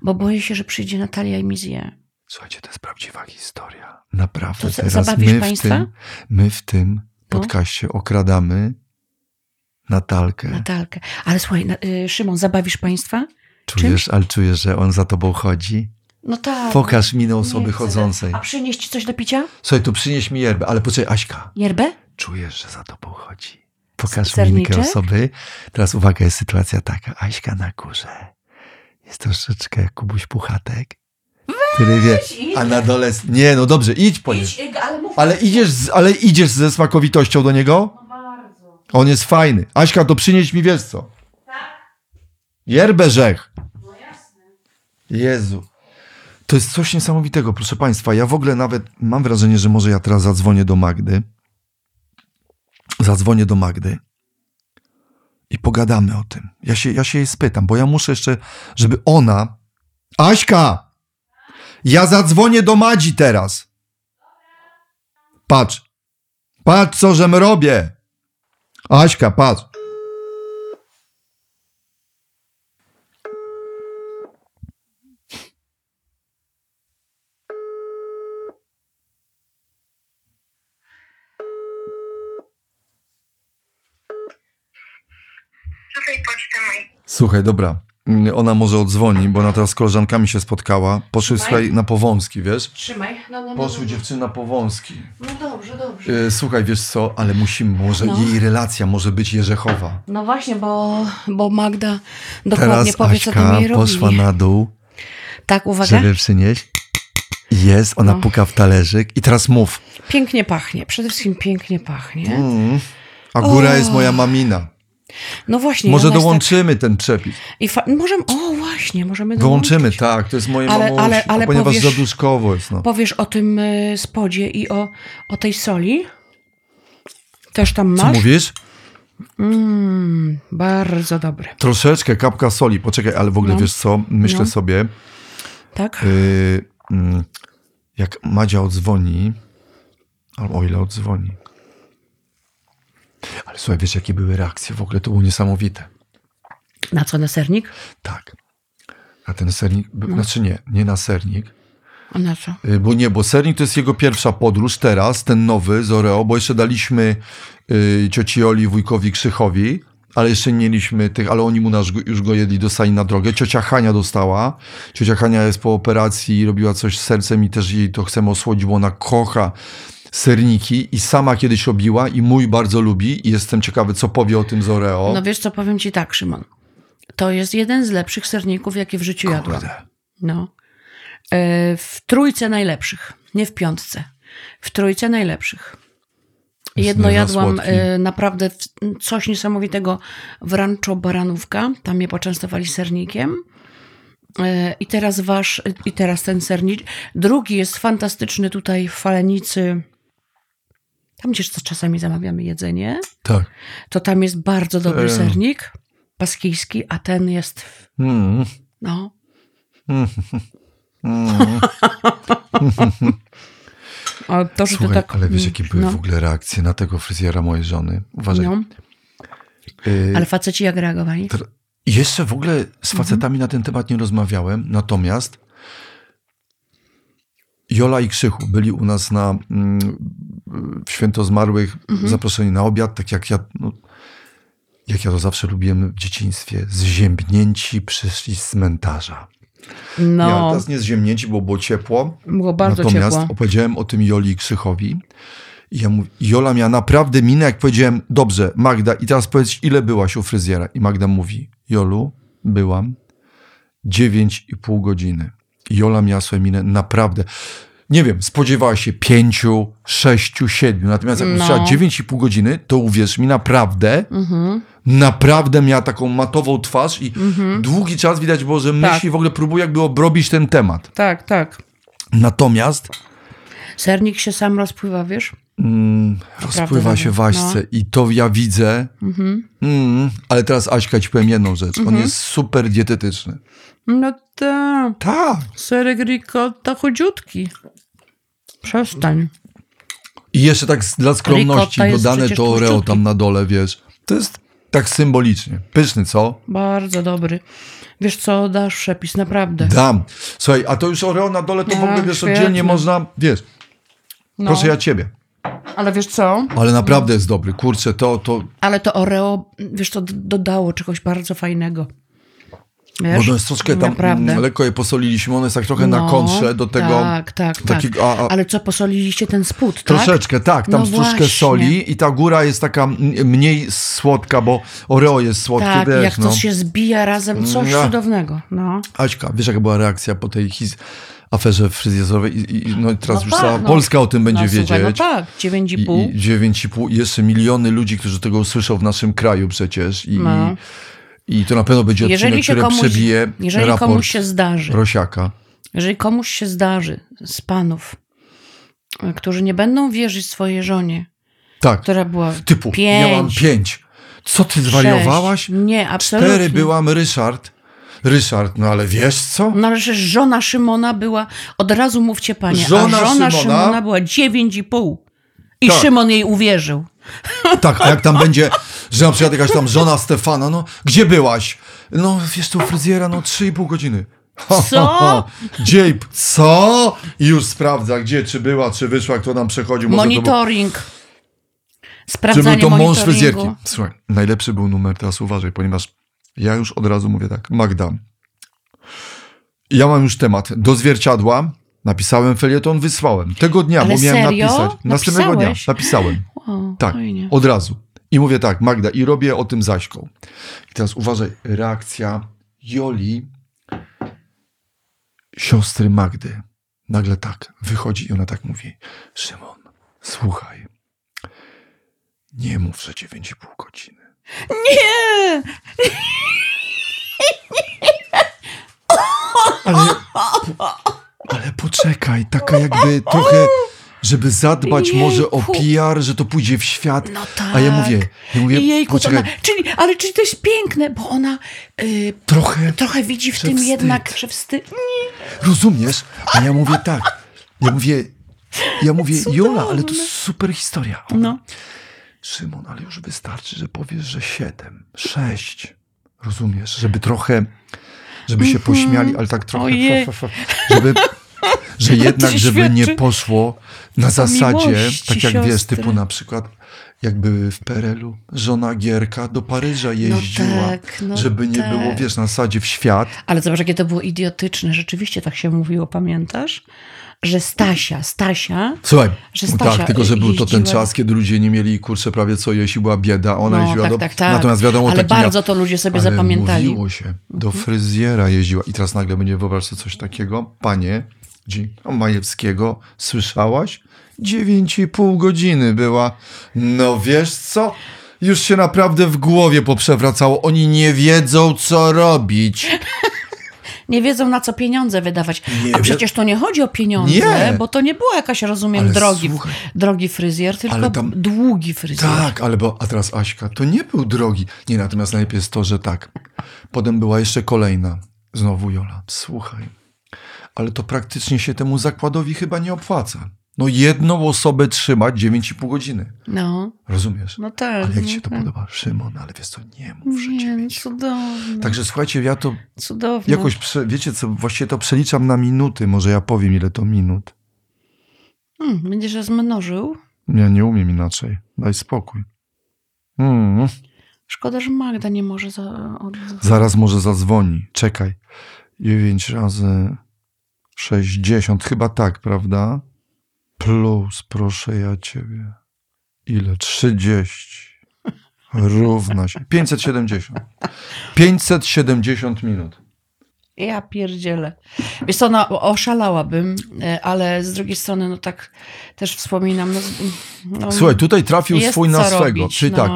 Bo boję się, że przyjdzie Natalia i mi zje. Słuchajcie, to jest prawdziwa historia. Naprawdę. To teraz my w, państwa? tym, my w tym No. podcaście okradamy Natalkę. Natalkę. Ale słuchaj, na, y, Szymon, zabawisz państwa? Czujesz, ale czujesz, że on za tobą chodzi? No tak. Pokaż minę osoby chcę. chodzącej. A przynieść ci coś do picia? Słuchaj, tu przynieś mi yerbę, ale poczekaj, Aśka. Yerbę? Czujesz, że za tobą chodzi. Pokaż minkę osoby. Teraz uwaga, jest sytuacja taka. Aśka na górze. Jest troszeczkę jak Kubuś Puchatek. który wie, a na dole... Nie, no dobrze, idź po. Idź, ale. Ale idziesz, z, ale idziesz ze smakowitością do niego? On jest fajny. Aśka, to przynieś mi, wiesz co? Yerbę rzech. No jasne. Jezu. To jest coś niesamowitego, proszę Państwa. Ja w ogóle nawet mam wrażenie, że może ja teraz zadzwonię do Magdy. Zadzwonię do Magdy i pogadamy o tym. Ja się, ja się jej spytam, bo ja muszę jeszcze, żeby ona. Aśka! Ja zadzwonię do Madzi teraz. Patrz. Patrz, co żem robię. Aśka, patrz. Tutaj pocztę mojej. Słuchaj, dobra. Mm, Ona może odzwoni, bo ona teraz z koleżankami się spotkała. Poszły, Trzymaj. słuchaj, na Powązki, wiesz? Trzymaj. No, no, no, Poszły no. dziewczyny na Powązki. no dobrze, dobrze. E, Słuchaj, wiesz co, ale musimy, może No. jej relacja może być Jerzechowa. No właśnie, bo, bo Magda dokładnie Teraz powie, co Aśka tam jej robi. poszła na dół, Tak, uwaga. żeby przynieść. Jest, ona No. puka w talerzyk i teraz mów. Pięknie pachnie. Przede wszystkim pięknie pachnie. Mm. A góra O. jest moja mamina. No właśnie. Może jest dołączymy ten przepis. Tak... I fa... możemy... O, właśnie, możemy Dołączymy, dołączyć. tak, to jest moje Ale- ale- ale ponieważ powiesz- zaduszkowo jest, no. Powiesz o tym y, spodzie i o, o tej soli? Też tam Co masz? mówisz? Mm, bardzo dobre. Troszeczkę, kapka soli. Poczekaj, ale w ogóle No. wiesz co? Myślę No. sobie, Tak? yy, mm, jak Madzia odzwoni, albo o ile odzwoni. Ale słuchaj, wiesz jakie były reakcje? W ogóle to było niesamowite. Na co, na sernik? Tak. A ten sernik, No. znaczy nie, nie na sernik, A na co? yy, bo nie, bo sernik to jest jego pierwsza podróż teraz, ten nowy z Oreo, bo jeszcze daliśmy yy, cioci Oli, wujkowi Krzychowi, ale jeszcze nie mieliśmy tych, ale oni mu nasz, już go jedli, dostali na drogę. Ciocia Hania dostała. Ciocia Hania jest po operacji i robiła coś z sercem i też jej to chcemy osłodzić, bo ona kocha serniki i sama kiedyś robiła i mój bardzo lubi i jestem ciekawy, co powie o tym z Oreo. No wiesz co, powiem ci tak, Szymon. To jest jeden z lepszych serników, jakie w życiu jadłam. Kurde. No. E, W trójce najlepszych, nie w piątce. W trójce najlepszych. Jedno jadłam e, naprawdę coś niesamowitego w Rancho Baranówka. Tam mnie poczęstowali sernikiem. E, I teraz wasz, i teraz ten sernik. Drugi jest fantastyczny tutaj w Falenicy. Tam gdzieś co czasami zamawiamy jedzenie, Tak. to tam jest bardzo dobry Em. sernik baskijski, a ten jest, Mm. no, Mm. a to, że Słuchaj, tak... ale wiesz, jakie były no, w ogóle reakcje na tego fryzjera mojej żony? Uważaj. no, Y, ale faceci jak reagowali? Jeszcze w ogóle z facetami na ten temat nie rozmawiałem, natomiast Jola i Krzychu byli u nas na mm, w święto zmarłych, Mhm. zaproszeni na obiad, tak jak ja, no, jak ja to zawsze lubiłem w dzieciństwie, zziębnięci przyszli z cmentarza. No, teraz nie zziemnięci, bo było ciepło. było bardzo Natomiast ciepło. opowiedziałem o tym Joli i Krzychowi. I ja mów, Jola miała naprawdę minę, jak powiedziałem, dobrze, Magda, i teraz powiedz, ile byłaś u fryzjera? I Magda mówi, Jolu, byłam 9,5 godziny. I Jola miała minę naprawdę, nie wiem, spodziewała się 5, 6, 7. Natomiast jak No. usłyszała 9,5 godziny, to uwierz mi, naprawdę, Mhm. naprawdę miała taką matową twarz i długi czas widać było, że myśli, w ogóle próbuje jakby obrobić ten temat. Tak, tak. Natomiast Sernik się sam rozpływa, wiesz? Mm, rozpływa się w Aśce No. i to ja widzę. Mhm. Mm, ale teraz Aśka ci powiem jedną rzecz. On jest super dietetyczny. No tak. Tak. Serek ricotta chudziutki. Przestań. I jeszcze tak dla skromności dodane to Oreo tłuszczutki. tam na dole, wiesz. To jest tak symbolicznie. Pyszny, co? Bardzo dobry. Wiesz co, dasz przepis, naprawdę. Dam. Słuchaj, a to już Oreo na dole to w ogóle, wiesz, świetne. oddzielnie można, wiesz, No. proszę ja ciebie. Ale wiesz co? Ale naprawdę jest dobry. Kurczę, to, to, Ale to Oreo, wiesz, to dodało czegoś bardzo fajnego. Wiesz? to jest troszkę tam, Naprawdę. lekko je posoliliśmy, one jest tak trochę na No, kontrze do tego. Tak, tak, tak. takiego- a- a- Ale co, posoliliście ten spód, tak? Troszeczkę, tak. Tam No troszkę właśnie. soli i ta góra jest taka mniej słodka, bo Oreo jest słodkie, Tak, wiesz, jak no. to się zbija razem, coś Ja. cudownego. No. Aśka, wiesz jaka była reakcja po tej his- aferze fryzjerowej i, i no teraz No już tak, cała no. Polska o tym będzie no, wiedzieć. Słuchaj, no tak, I, 9,5. i 9,5 i jeszcze miliony ludzi, którzy tego usłyszą w naszym kraju przecież i, No. i to na pewno będzie odcinek, Jeżeli się który komuś, przebije jeżeli raport komuś się zdarzy, Rosiaka. jeżeli komuś się zdarzy z panów, którzy nie będą wierzyć swojej żonie, Tak, która była typu, pięć, ja mam pięć. Co ty zwariowałaś? Nie, absolutnie. Cztery byłam Ryszard. Ryszard, no ale wiesz co? No ale że żona Szymona była, od razu mówcie panie, Żona a żona Szymona? Szymona, była 9,5. I Tak. Szymon jej uwierzył. Tak, a jak tam będzie, że na przykład jakaś tam żona Stefana, no gdzie byłaś? No wiesz, tu fryzjera, no 3,5 godziny. Co? Dziejb, co? I już sprawdza, gdzie, czy była, czy wyszła, kto nam przechodził. Może to był, Monitoring. czy Sprawdzanie był to mąż fryzjerki. Słuchaj, najlepszy był numer, teraz uważaj, ponieważ ja już od razu mówię tak, Magda, ja mam już temat do zwierciadła, napisałem felieton, wysłałem. Tego dnia, Ale bo miałem serio? napisać. Następnego dnia napisałem. Tak, fajnie. od razu. I mówię tak, Magda, i robię o tym zaśką. I teraz uważaj, reakcja Joli, siostry Magdy. Nagle tak, wychodzi i ona tak mówi, Szymon, słuchaj, nie mów, że 9,5 godziny. Nie! Ale, ale poczekaj, taka jakby trochę, żeby zadbać może o Jejku. PR, że to pójdzie w świat. No tak. A ja mówię, ja mówię, Jejku, poczekaj, ona, czyli, ale czy to jest piękne, bo ona y, trochę trochę widzi w tym wstyd. jednak, że wstyd. Rozumiesz? A ja mówię tak. Ja mówię, ja mówię, Jola, ale to super historia. No. Szymon, ale już wystarczy, że powiesz, że siedem, sześć. Rozumiesz? Żeby trochę, żeby się pośmiali, ale tak trochę, Mhm. Ojej. fa, fa, fa, żeby, że jednak, żeby nie poszło na zasadzie, tak jak wiesz, typu na przykład, jak były w PRL-u, żona Gierka do Paryża jeździła, tak, no żeby nie tak. było, wiesz, na zasadzie w świat. Ale zobacz, jakie to było idiotyczne. Rzeczywiście tak się mówiło, pamiętasz? Że Stasia, Stasia, Słuchaj, Że Stasia tak, tylko że był to ten jeździła- czas, kiedy ludzie nie mieli kurczę prawie co jeść i była bieda, ona no jeździła tak, do... tak, tak. Natomiast wiadomo, Ale bardzo miał... to ludzie sobie Ale zapamiętali. mówiło się, do fryzjera jeździła i teraz nagle będzie, wyobraź sobie coś takiego, panie Majewskiego, słyszałaś? Dziewięć i pół godziny była. No wiesz co? Już się naprawdę w głowie poprzewracało. Oni nie wiedzą, co robić. Nie wiedzą, na co pieniądze wydawać. Nie A przecież to nie chodzi o pieniądze, Nie. bo to nie była jakaś, rozumiem, Ale drogi, słuchaj. drogi fryzjer, tylko tam- długi fryzjer. Tak, ale bo, a teraz Aśka, to nie był drogi. Nie, natomiast najlepiej jest to, że tak. Potem była jeszcze kolejna. Znowu Jola, słuchaj, ale to praktycznie się temu zakładowi chyba nie opłaca. No jedną osobę trzymać 9,5 godziny. No, Rozumiesz? no tak. Ale jak no ci się to tak. podoba? Szymon, ale wiesz co, nie mów, że Nie, 9. cudowne, Także słuchajcie, ja to cudowne. jakoś, prze, wiecie co, właściwie to przeliczam na minuty. Może ja powiem, ile to minut. Hmm, będziesz rozmnożył? Ja nie umiem inaczej. Daj spokój. Mm. Szkoda, że Magda nie może za... Zaraz może zadzwoni. Czekaj. 9 razy 60, chyba tak, prawda? Plus, proszę ja ciebie. Ile? 30. Równa się. 570. 570 minut. Ja pierdzielę. Wiesz co, no, oszalałabym, e, ale z drugiej strony, no tak też wspominam. No, no, Słuchaj, tutaj trafił swój na swego. robić, Czyli no. tak,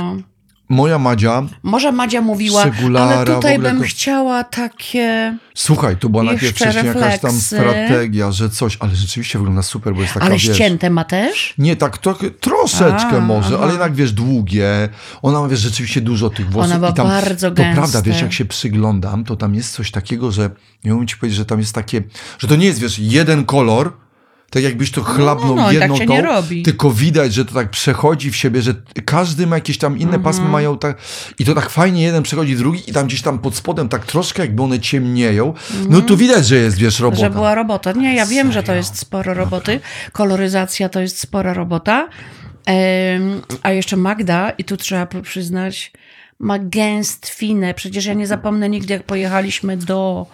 moja Madzia, Może Madzia mówiła, Segulara, ale tutaj bym to- chciała takie... słuchaj, to była najpierw wcześniej jakaś tam refleksy. strategia, że coś, ale rzeczywiście wygląda super, bo jest taka, ale wiesz... ścięte ma też? Nie, tak trochę, troszeczkę A, może, aha. ale jednak wiesz, długie. Ona ma wiesz, rzeczywiście dużo tych włosów. Ona ma i tam, bardzo To prawda, gęste. wiesz, jak się przyglądam, to tam jest coś takiego, że nie umiem ci powiedzieć, że tam jest takie, że to nie jest, wiesz, jeden kolor, tak jakbyś to chlapnął no, no, i tak jedną się tą, nie robi. tylko widać, że to tak przechodzi w siebie, że każdy ma jakieś tam inne Mhm. pasmy mają tak, i to tak fajnie jeden przechodzi drugi i tam gdzieś tam pod spodem tak troszkę jakby one ciemnieją, no to widać, że jest, wiesz, robota. Mhm. Że była robota. Nie, ja wiem, że to Serio? jest sporo roboty. Koloryzacja to jest spora robota. A jeszcze Magda, i tu trzeba przyznać, ma gęstwinę. Przecież ja nie zapomnę nigdy, jak pojechaliśmy do,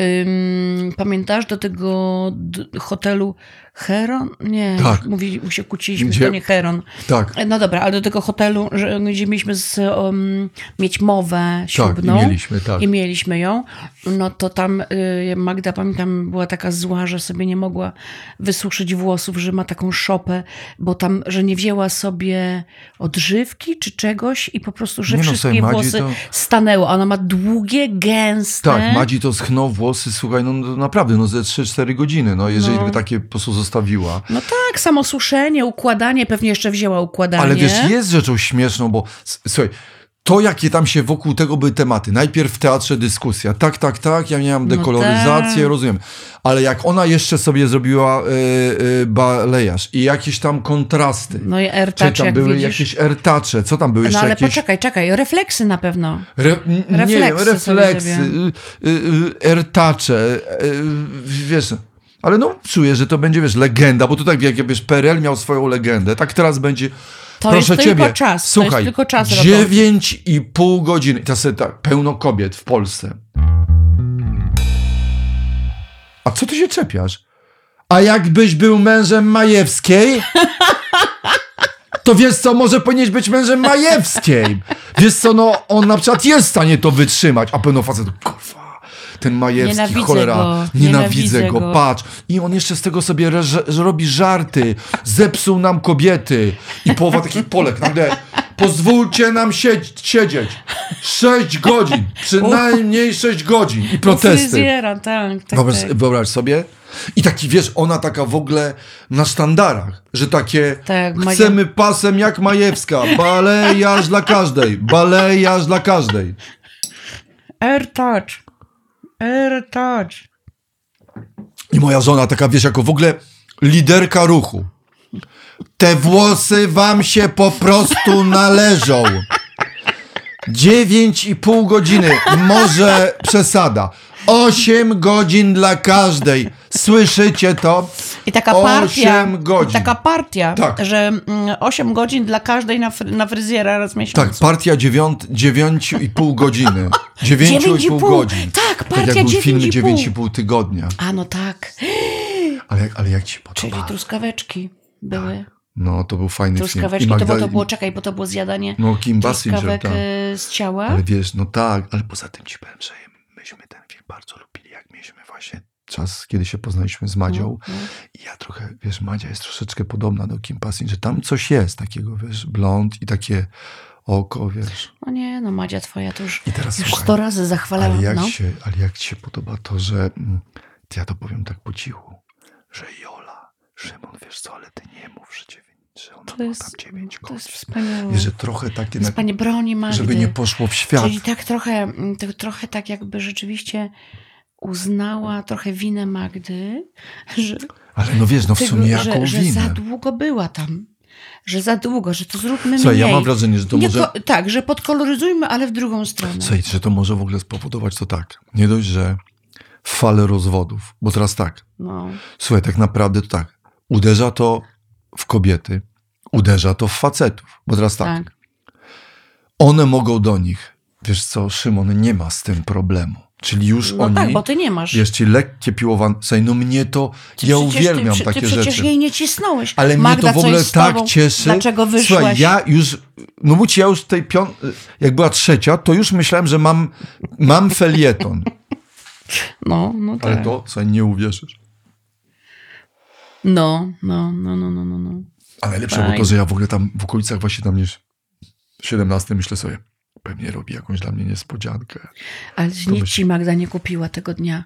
ym, pamiętasz, do tego hotelu Heron? Nie, Tak. mówi, się kłóciliśmy, Gdzie- to nie Heron. Tak, No dobra, ale do tego hotelu, że, gdzie mieliśmy z, um, mieć mowę tak, i ślubną. mieliśmy, tak. I mieliśmy ją, no to tam y, Magda, pamiętam, była taka zła, że sobie nie mogła wysuszyć włosów, że ma taką szopę, bo tam, że nie wzięła sobie odżywki czy czegoś i po prostu, że Nie no, wszystkie Madzi włosy to- stanęły. Ona ma długie, gęste. Tak, Madzi to schnął włosy, słuchaj, no, no naprawdę, no ze 3-4 godziny, no jeżeli No. by takie po prostu zostawiła. No tak, samo suszenie, układanie, pewnie jeszcze wzięła układanie. Ale wiesz, jest rzeczą śmieszną, bo słuchaj, to jakie tam się wokół tego były tematy. Najpierw w teatrze dyskusja. Tak, tak, tak, ja miałam No dekoloryzację, tak. rozumiem. Ale jak ona jeszcze sobie zrobiła y, y, balejarz i jakieś tam kontrasty. No i Czy ertacz, tam były widzisz. jakieś ertacze, co tam były No jeszcze ale jakieś... poczekaj, czekaj, refleksy na pewno. Re, n- nie wiem, Refleksy refleksy, y, y, y, ertacze, y, wiesz, ale no czuję, że to będzie, wiesz, legenda, bo tutaj jak wiesz, PRL miał swoją legendę, tak teraz będzie, To proszę jest ciebie, tylko czas, to słuchaj, jest tylko czas roboty. dziewięć i pół godziny, to sobie tak, pełno kobiet w Polsce. A co ty się czepiasz? A jakbyś był mężem Majewskiej? To wiesz co, może powinieneś być mężem Majewskiej. Wiesz co, no on na przykład jest w stanie to wytrzymać, a pełno facet, ten Majewski, Nienawidzę cholera, go, nienawidzę nienawidzę go, patrz. I on jeszcze z tego sobie robi żarty, zepsuł nam kobiety. I połowa takich Polek, nagle, pozwólcie nam siedzieć. Sześć godzin, przynajmniej sześć godzin i protesty. Fryzjera, tak, tak, Wyobraź, tak. wyobraź sobie. I taki, wiesz, ona taka w ogóle na sztandarach, że takie Tak, chcemy pasem jak Majewska, balejarz dla każdej, balejarz dla każdej. AirTouch. AirTouch. I moja żona taka, wiesz, jako w ogóle liderka ruchu. Te włosy wam się po prostu należą. Dziewięć i pół godziny, może przesada. Osiem godzin dla każdej. Słyszycie to? I taka partia, Osiem godzin. taka partia, Tak. że mm, 8 godzin dla każdej na, fry, na fryzjera raz w miesiącu. Tak, partia dziewiąt, dziewięciu i pół godziny. Dziewięciu Dziewięć i i pół pół. godzin. Tak, Tak partia jak były filmy dziewięć i pół. dziewięć i pół tygodnia. A no tak, Ale, jak- ale jak ci czyli podoba? truskaweczki były. No, to był fajny film. Truskaweczki, I to, było, to było, czekaj, bo to było zjadanie No, Kim Basinger, tak. e, z ciała. Ale wiesz, no tak, ale poza tym ci powiem, że myśmy ten film bardzo lubili, jak mieliśmy właśnie czas, kiedy się poznaliśmy z Madzią. No. I ja trochę, wiesz, Madzia jest troszeczkę podobna do Kim Basinger. Tam coś jest takiego, wiesz, blond i takie oko, wiesz. No nie, no Madzia twoja to już, I teraz już słuchaj, sto razy zachwalałam. Ale jak, no. się, ale jak ci się podoba to, że mm, ja to powiem tak po cichu, że Jola, Szymon, wiesz co, ale ty nie mów, że, dziewięć, że ona To ma jest, tam dziewięć to jest wspaniałe. I że trochę takie, pani broni Magdy. żeby nie poszło w świat. Czyli tak trochę, tak, trochę tak jakby rzeczywiście uznała trochę winę Magdy, że, Ale no wiesz, no w tego, sumie jaką że, że winę. za długo była tam. Że za długo, że to zróbmy Słuchaj, mniej. ja mam wrażenie, że to Nie może... tak, że podkoloryzujmy, ale w drugą stronę. Słuchaj, że to może w ogóle spowodować to tak. Nie dość, że falę rozwodów, bo teraz tak, No. słuchaj, tak naprawdę to tak, uderza to w kobiety, uderza to w facetów, bo teraz tak, Tak. one mogą do nich, wiesz co, Szymon nie ma z tym problemu. Czyli już No oni, tak, bo ty nie masz. wiesz, ci lekkie piłowanie, Słuchaj, no mnie to, Ty ja uwielbiam ty, takie ty przecież rzeczy. jej nie cisnąłeś. Ale Magda, mnie to w ogóle tak tobą? cieszy. Dlaczego wyszłaś? Słuchaj, ja już, no mówię ci, ja już tej piąt... jak była trzecia, to już myślałem, że mam, mam felieton. No, no tak. Ale to, co nie uwierzysz. No, no, no, no, no, no. no. A najlepsze było to, że ja w ogóle tam w okolicach właśnie tam niż 17 myślę sobie, pewnie robi jakąś dla mnie niespodziankę. Ale nic myśl- ci Magda nie kupiła tego dnia.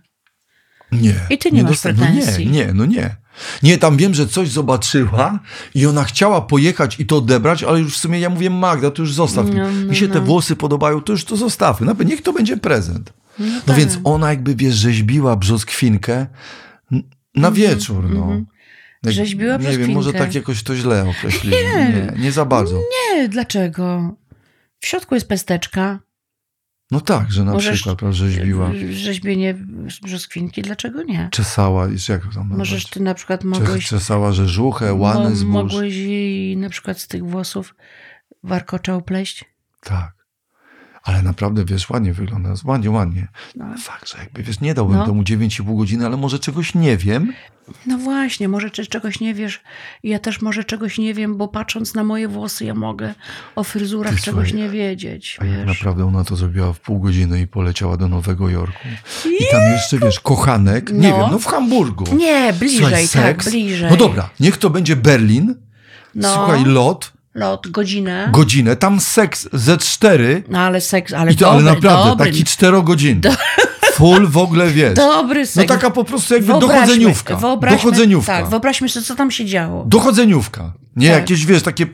Nie. I ty nie masz dosta- pretensji. No nie, nie, no nie. Nie, tam wiem, że coś zobaczyła i ona chciała pojechać i to odebrać, ale już w sumie ja mówię, Magda, to już zostaw. mi. No, no, mi się te no. włosy podobają, to już to zostawmy. Nawet niech to będzie prezent. No, tak. więc ona jakby, wiesz, rzeźbiła brzoskwinkę na wieczór, no. Jak- Mhm, Rzeźbiła Nie wiem, może tak jakoś to źle określiłem. Nie, nie za bardzo. Nie, dlaczego? W środku jest pesteczka. No tak, że na Możesz- przykład rzeźbiła, Rzeźbienie brzoskwinki, dlaczego nie? czesała, jak to tam Możesz nazwać? ty na przykład mogłeś, Czesała rzeżuchę, łany mo- zbóż. mogłeś jej na przykład z tych włosów warkocza upleść. Tak. Ale naprawdę, wiesz, ładnie wygląda. Ładnie, ładnie. No. Ale fakt, że jakby, wiesz, nie dałbym No. temu 9,5 godziny, ale może czegoś nie wiem. No właśnie, może czegoś nie wiesz. Ja też może czegoś nie wiem, bo patrząc na moje włosy, ja mogę o fryzurach Ty, czegoś słuchaj, nie wiedzieć. A jak Wiesz. naprawdę ona to zrobiła w pół godziny i poleciała do Nowego Jorku. I tam jeszcze, wiesz, kochanek, nie No. wiem, no w Hamburgu. Nie, bliżej, Słuchaj, tak, bliżej. No dobra, niech to będzie Berlin. No. Słuchaj, lot, Lot, godzinę. godzinę, tam seks ze cztery. no ale seks, ale I to, dobry, ale naprawdę, dobry, taki czterogodzinny. Full w ogóle, wiesz. dobry No seks. taka po prostu jakby Wyobraźmy- dochodzeniówka. wyobraźmy- Dochodzeniówka. Tak, wyobraźmy sobie, co tam się działo. Dochodzeniówka. Nie Tak. jakieś, wiesz, takie,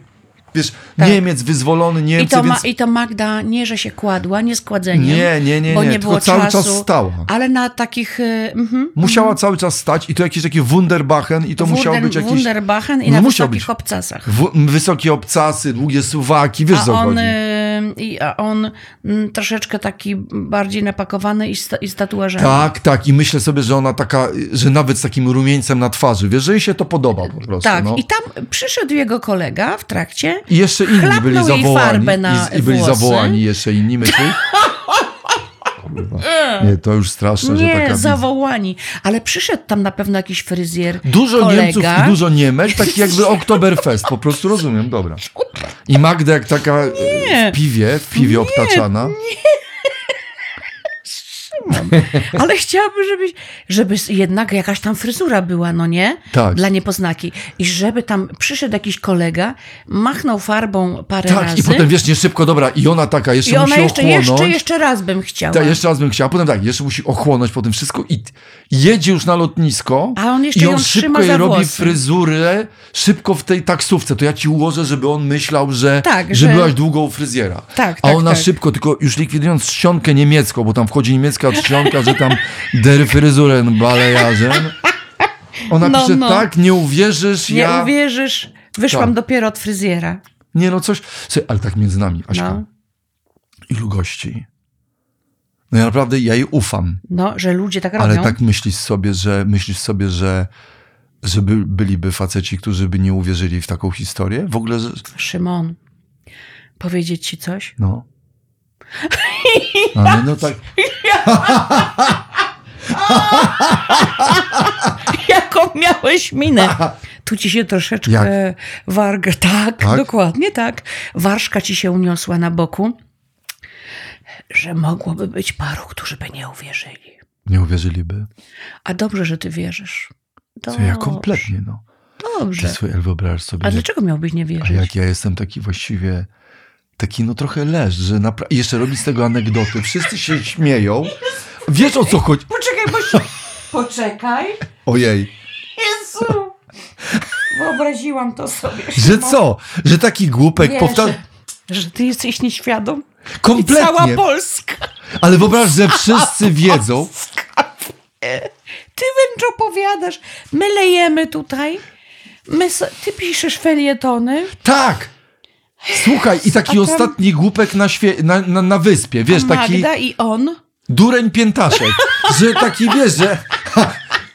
wiesz, Tak. Niemiec wyzwolony, I Niemcy, to, ma, więc... I to Magda nie, że się kładła, nie składzeniem. Nie, nie, nie, bo nie, było cały czasu, czas stała. Ale na takich... y, mhm, Musiała cały czas stać i to jakiś taki Wunderbachen i to musiał być jakiś... Wunderbachen i No na wysokich być. obcasach. W, wysokie obcasy, długie suwaki, wiesz A co on, y, i- a on mm, troszeczkę taki bardziej napakowany i z, ta- i z tatuażami. Tak, tak i myślę sobie, że ona taka, że nawet z takim rumieńcem na twarzy, wiesz, że jej się to podoba po prostu, Tak, no. i tam przyszedł jego kolega w trakcie. I jeszcze inni byli zawołani. farbę na i, I byli włosy. zawołani jeszcze inni, myślisz? Nie, to już straszne, że taka Nie, zawołani. Ale przyszedł tam na pewno jakiś fryzjer. Dużo kolega. Niemców i dużo Niemek, taki jakby Oktoberfest, po prostu rozumiem, dobra. I Magda jak taka e, w piwie, w piwie obtaczana. Ale chciałabym, żebyś, żeby jednak jakaś tam fryzura była, no nie? Tak. Dla niepoznaki. I żeby tam przyszedł jakiś kolega, machnął farbą parę Tak, razy. i potem wiesz, nie szybko, dobra, i ona taka jeszcze I ona musi jeszcze, ochłonąć. jeszcze, jeszcze raz bym chciała. Tak, jeszcze raz bym chciała, potem tak, jeszcze musi ochłonąć po tym wszystko i jedzie już na lotnisko A on jeszcze i ją on trzyma szybko jej robi fryzurę, szybko w tej taksówce, to ja ci ułożę, żeby on myślał, że, Tak, że, że- byłaś długo u fryzjera. Tak, A tak, ona tak. szybko, tylko już likwidując czcionkę niemiecką, bo tam wchodzi niemiecka czcionka, że tam der fryzuren balejarzem. Ona No, pisze, no. tak, nie uwierzysz, Nie ja... uwierzysz, wyszłam Tak. dopiero od fryzjera. Nie no, coś... Słuchaj, ale tak między nami, Aśka, No. ilu gości? No ja naprawdę, ja jej ufam. No, że ludzie tak robią. Ale tak myślisz sobie, że myślisz sobie, że, że by, byliby faceci, którzy by nie uwierzyli w taką historię? W ogóle, że, Szymon, powiedzieć ci coś? no. Ale no tak, Jaką miałeś minę? Tu ci się troszeczkę Jak? warga, tak, Tak? dokładnie tak. Warszka ci się uniosła na boku, że mogłoby być paru, którzy by nie uwierzyli. nie uwierzyliby. A dobrze, że ty wierzysz. Co Dobrze. ja kompletnie, no. Dobrze. Ty sobie, wyobraź sobie, A dlaczego miałbyś nie a wierzyć? jak ja jestem taki właściwie, taki no trochę leż, że napra- i jeszcze robi z tego anegdoty, wszyscy się śmieją. Wiesz o co chodzi? Poczekaj, bo się... Poczekaj. Ojej. Jezu. Wyobraziłam to sobie. Że Szymon. co? Że taki głupek powtarza... że, ty jesteś nieświadom. I Kompletnie. cała Polska. Ale wyobraź, że wszyscy wiedzą, Ty wręcz opowiadasz. My lejemy tutaj. My so, ty piszesz felietony. Tak! Słuchaj, i taki tam- ostatni głupek na, świe- na, na, na wyspie, wiesz, a taki Magda i on. dureń piętaszek, że taki, wiesz, że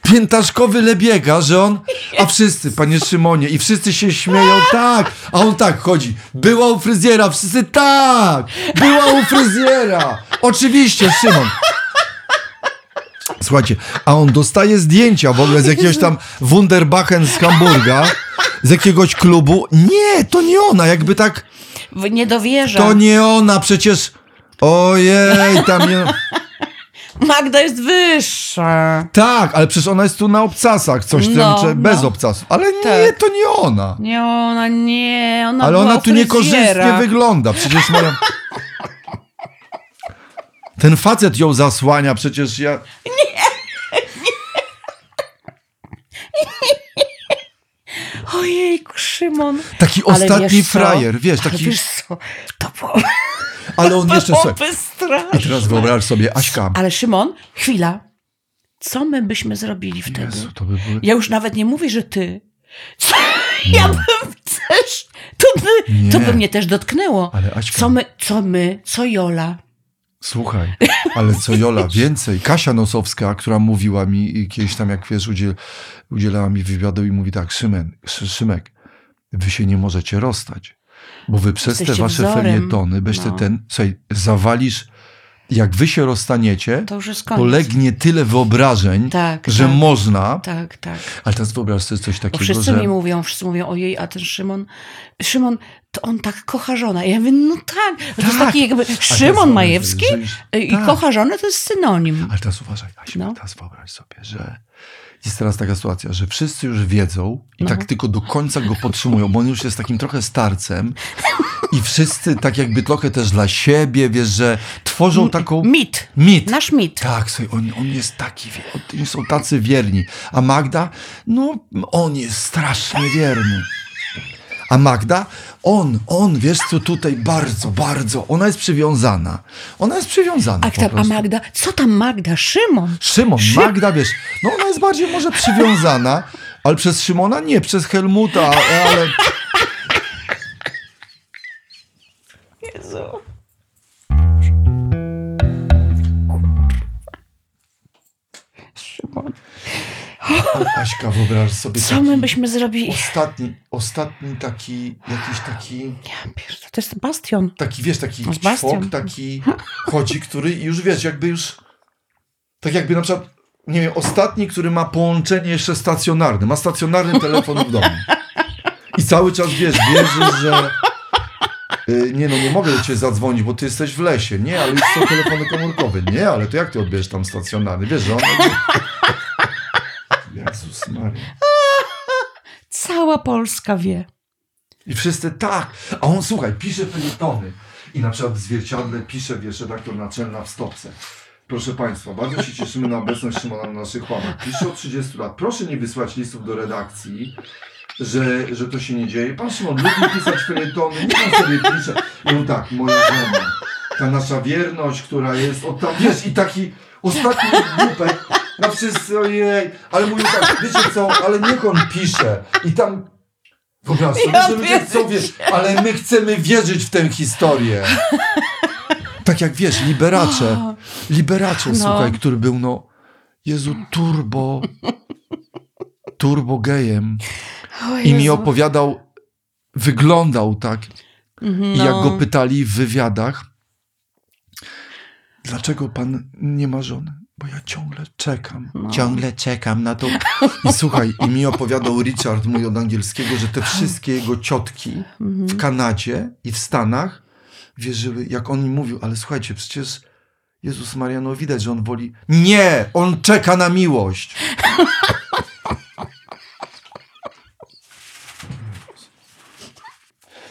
piętaszkowy lebiega, że on, a wszyscy, panie Szymonie, i wszyscy się śmieją, tak, a on tak chodzi, była u fryzjera, wszyscy tak, była u fryzjera, oczywiście, Szymon. Słuchajcie, a on dostaje zdjęcia w ogóle z jakiegoś tam Wunderbachen z Hamburga, z jakiegoś klubu. Nie, to nie ona, jakby tak, Nie dowierzam. to nie ona, przecież, ojej, tam nie... Magda jest wyższa. Tak, ale przecież ona jest tu na obcasach, coś tam, No, czy bez no. obcasów. Ale nie, Tak. to nie ona. Nie, ona nie, ona Ale ona tu niekorzystnie fryzjera. wygląda. Przecież moja... Ten facet ją zasłania, przecież ja... Ojej, Szymon. Taki Ale ostatni wiesz frajer, wiesz, Ale taki... wiesz co, to było, Ale on jeszcze... I teraz wyobraź sobie, Aśka... Ale Szymon, chwila. Co my byśmy zrobili wtedy? Jezu, by były... Ja już nawet nie mówię, że ty. Co? Ja bym też. To, by, to Nie. by mnie też dotknęło. Ale Aśka... Co my, co my, co Jola? Słuchaj, ale co Jola, więcej. Kasia Nosowska, która mówiła mi kiedyś tam, jak wiesz, udziel, udzielała mi wywiadu i mówi tak, Szymen, Szy- Szymek, wy się nie możecie rozstać, bo wy przez te Jesteście wasze wzorem. felietony, te No. ten, słuchaj, zawalisz, jak wy się rozstaniecie, To legnie tyle wyobrażeń, Tak, że tak. można, Tak, tak. ale teraz wyobraź sobie coś Bo takiego, wszyscy że... mi mówią, wszyscy mówią, ojej, a ten Szymon, Szymon, to on tak kocha żonę. Ja mówię, no tak. To jest Tak. taki jakby Szymon Majewski że- y, i tak. kocha żonę, to jest synonim. Ale teraz uważaj, Asiu, No. teraz wyobraź sobie, że jest teraz taka sytuacja, że wszyscy już wiedzą i tak tylko do końca go podtrzymują, bo on już jest takim trochę starcem i wszyscy tak jakby trochę też dla siebie, wiesz, że tworzą taką... Mit. Mit. Nasz mit. Tak, słuchaj, on, on jest taki, oni są tacy wierni. A Magda, no on jest strasznie wierny. A Magda, on, on, wiesz co, tutaj bardzo, bardzo, ona jest przywiązana. Ona jest przywiązana A, tam, a. Magda, co tam Magda? Szymon. Szymon, Magda, wiesz, no ona jest bardziej może przywiązana, ale przez Szymona nie, przez Helmuta, ale... Jezu. Szymon. Aśka, wyobraź sobie Co my byśmy zrobili? ostatni, ostatni taki, jakiś taki, Ja pierdolę, to jest bastion. taki, wiesz, taki czwok, taki chodzi, który już, wiesz, jakby już, tak jakby na przykład, nie wiem, ostatni, który ma połączenie jeszcze stacjonarne, ma stacjonarny telefon w domu. I cały czas, wiesz, wierzysz, że y, nie no, nie mogę do ciebie zadzwonić, bo ty jesteś w lesie. Nie, ale już są telefony komórkowe. Nie, ale to jak ty odbierzesz tam stacjonarny? Wiesz, że on... Jezus Maria. Cała Polska wie. I wszyscy tak. A on, słuchaj, pisze felietony. I na przykład zwierciadle pisze, wiesz, redaktor naczelna w stopce. Proszę Państwa, bardzo się cieszymy na obecność Szymona na naszych łamach. Pisze od 30 lat. Proszę nie wysłać listów do redakcji, że, że to się nie dzieje. Pan Szymon lubi pisać felietony, nie pan sobie pisze. I on tak, moja żona, ta nasza wierność, która jest od tam, wiesz, i taki ostatni głupek, na wszyscy, ojej, ale mówił tak, wiecie co, ale niech on pisze. I tam Wyobraź sobie, Ja że ludzie chcą wierzyć, ale my chcemy wierzyć w tę historię. Tak jak wiesz, liberacze, liberacze, No. słuchaj, który był, no, Jezu, turbo, turbo gejem. I mi opowiadał, wyglądał tak. Mhm, I jak no. go pytali w wywiadach, dlaczego pan nie ma żony? Bo ja ciągle czekam, No. ciągle czekam na to. I słuchaj, i mi opowiadał Richard, mój od angielskiego, że te wszystkie jego ciotki Mhm. w Kanadzie i w Stanach wierzyły, jak on mi mówił, ale słuchajcie, przecież Jezus Maria, no widać, że on woli. Nie! On czeka na miłość!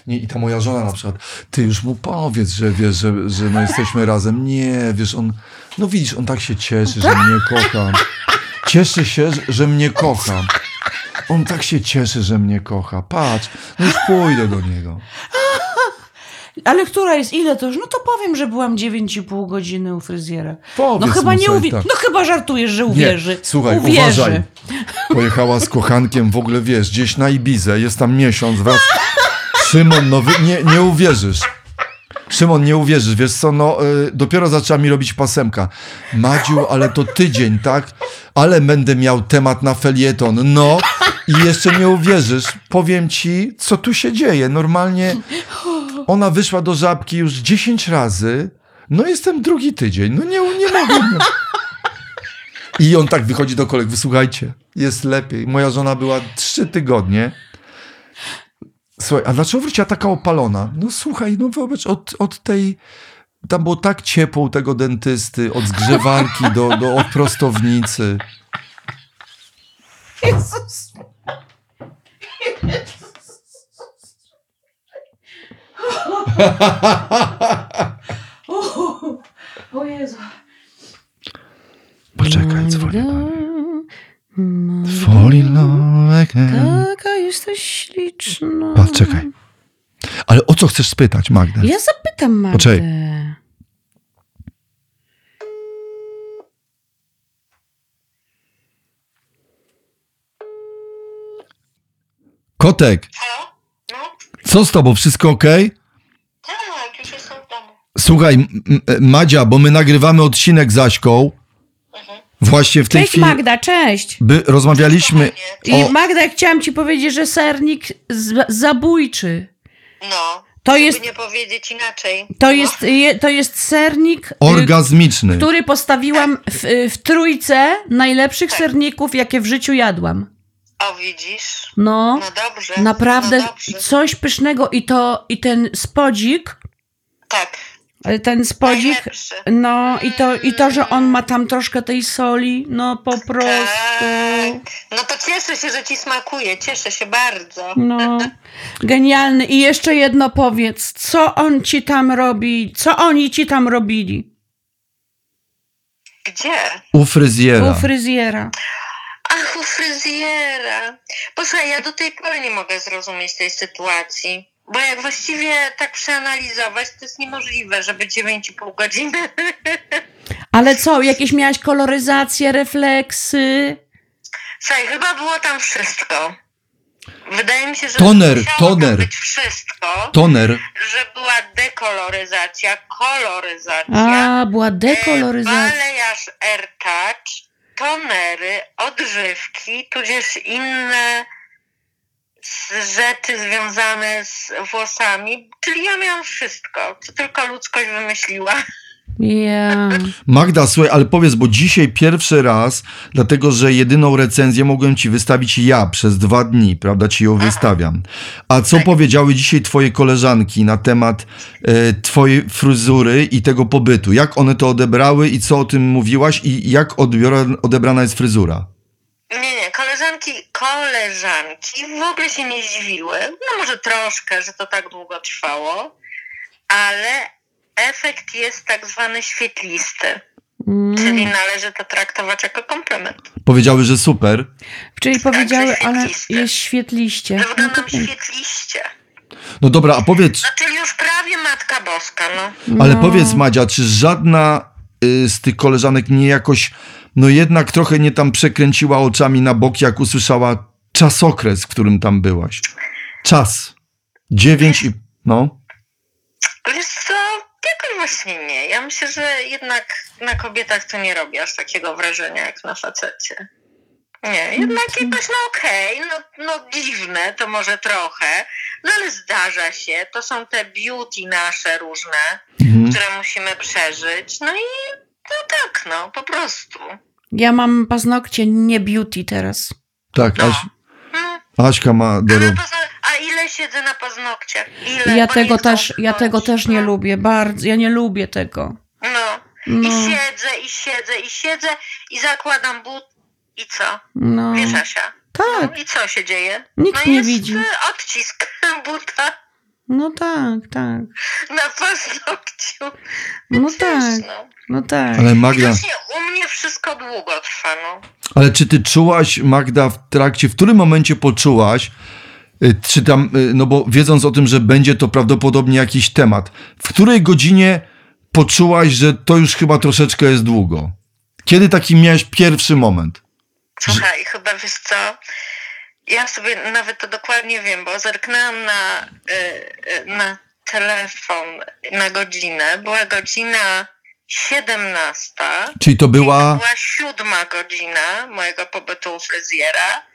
Nie, i ta moja żona na przykład, ty już mu powiedz, że wiesz, że, że no jesteśmy razem. Nie, wiesz, on, no widzisz, on tak się cieszy, że mnie kocha. Cieszy się, że, mnie kocha. On tak się cieszy, że mnie kocha. Patrz, no już pójdę do niego. Ale która jest ile to już? No to powiem, że byłam 9,5 godziny u fryzjera. Powiedz No chyba nie uwierzy. tak. No chyba żartujesz, że uwierzy. słuchaj, uwierzy. uważaj. Pojechała z kochankiem w ogóle, wiesz, gdzieś na Ibizę, jest tam miesiąc, wraz... Szymon, no wy, nie, nie uwierzysz. Szymon, nie uwierzysz, wiesz co, no y, dopiero zaczęła mi robić pasemka. Madziu, ale to tydzień, tak? Ale będę miał temat na felieton. No i jeszcze nie uwierzysz. Powiem ci, co tu się dzieje. Normalnie ona wyszła do żabki już 10 razy. No jestem drugi tydzień. No nie, nie mogę. No. I on tak wychodzi do koleg, wysłuchajcie, jest lepiej. Moja żona była trzy tygodnie. Słuchaj, a dlaczego wróciła taka opalona? No słuchaj, no wyobraź, od, od tej, tam było tak ciepło u tego dentysty, od zgrzewarki do, do od prostownicy. Jezus. O, o Jezu. Poczekaj, dzwonię. Fall in love again. Taka jesteś śliczna. Patrz, czekaj. Ale o co chcesz spytać, Magda? Ja zapytam Magdę. Poczekaj. Kotek, Halo? No? co z tobą? Wszystko ok? Tak, już jestem w domu. Słuchaj, M- M- Madzia, bo my nagrywamy odcinek z Aśką. Właśnie w tej Cześć chwili Magda, cześć. by, rozmawialiśmy I o... Magda, chciałam ci powiedzieć, że sernik z- zabójczy. No. To jest, nie powiedzieć inaczej. to no. jest, je- to jest sernik, y, orgazmiczny. który postawiłam w, w trójce najlepszych Tak. serników, jakie w życiu jadłam. O, widzisz? No, No dobrze. naprawdę No dobrze. coś pysznego i to, i ten spodzik, Tak. Ten spodzik, Najlepszy. no i to, i to, że on ma tam troszkę tej soli, no po prostu. Tak. No to cieszę się, że ci smakuje. Cieszę się bardzo. No, genialny. I jeszcze jedno powiedz, co on ci tam robi, co oni ci tam robili Gdzie? U fryzjera. u fryzjera? Ach, u fryzjera. Posłuchaj, ja do tej pory nie mogę zrozumieć tej sytuacji. Bo jak właściwie tak przeanalizować, to jest niemożliwe, żeby 9,5 godziny. Ale co, jakieś miałaś koloryzację, refleksy? Słuchaj, chyba było tam wszystko. Wydaje mi się, że Toner, musiało toner. tam być wszystko, Toner. że była dekoloryzacja, koloryzacja, A, była e, dekoloryzacja. balejarz AirTouch, tonery, odżywki, tudzież inne rzeczy związane z włosami. Czyli ja miałam wszystko, co tylko ludzkość wymyśliła. Ja. Magda, słuchaj, ale powiedz, bo dzisiaj pierwszy raz, dlatego że jedyną recenzję mogłem ci wystawić ja przez dwa dni, prawda, ci ją wystawiam. A co Tak. powiedziały dzisiaj twoje koleżanki na temat e, twojej fryzury i tego pobytu? Jak one to odebrały i co o tym mówiłaś i jak odbiora, odebrana jest fryzura? Nie, nie, koleżanki, koleżanki w ogóle się nie zdziwiły. No może troszkę, że to tak długo trwało, ale efekt jest tak zwany świetlisty, Mm. czyli należy to traktować jako komplement. Powiedziały, że super. Czyli powiedziały, że ale jest świetliście. Że No to tak. świetliście. No dobra, a powiedz, No czyli już prawie Matka Boska, no. ale No. powiedz Madzia, czy żadna y, z tych koleżanek nie jakoś, no jednak trochę nie tam przekręciła oczami na bok, jak usłyszała czasokres, w którym tam byłaś? Czas. Dziewięć i... No. Wiesz co, jakoś właśnie nie. Ja myślę, że jednak na kobietach to nie robi aż takiego wrażenia jak na facecie. Nie, jednak jakoś no okej, no, no dziwne to może trochę, no ale zdarza się. To są te beauty nasze różne, Mhm. które musimy przeżyć. No i no tak, no po prostu. Ja mam paznokcie nie beauty teraz. Tak. Aś. Aśka ma do A, pazno- ile siedzę na paznokciach? Ile? Ja Bo tego nie chcą też, ja tego wchodzić. też nie No. lubię, bardzo. Ja nie lubię tego. No. No, I siedzę, i siedzę, i siedzę, i zakładam but. I co? no. Wiesz, Asia? Tak, No, I co się dzieje? Nikt no nie jest widzi. odcisk buta no tak, tak. na paznokciu. No tak, no. no tak. Ale Magda, Widocznie u mnie wszystko długo trwa, no. ale czy ty czułaś, Magda, w trakcie, w którym momencie poczułaś, y, czy tam, y, no bo wiedząc o tym, że będzie to prawdopodobnie jakiś temat, w której godzinie poczułaś, że to już chyba troszeczkę jest długo? Kiedy taki miałeś pierwszy moment? Słuchaj, chyba wiesz co? Ja sobie nawet to dokładnie wiem, bo zerknęłam na, y, y, na telefon na godzinę. Była godzina 17. Czyli to To była... była siódma godzina mojego pobytu u fryzjera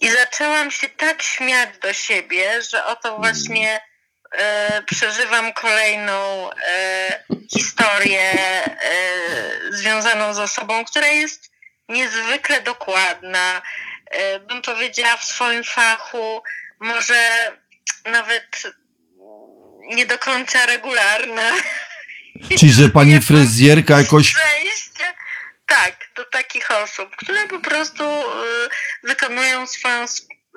i zaczęłam się tak śmiać do siebie, że oto właśnie e, przeżywam kolejną e, historię e, związaną z osobą, która jest niezwykle dokładna, e, bym powiedziała w swoim fachu, może nawet nie do końca regularna. Czyli, że pani fryzjerka jakoś... Przejście, tak, do takich osób, które po prostu y, wykonują swoją,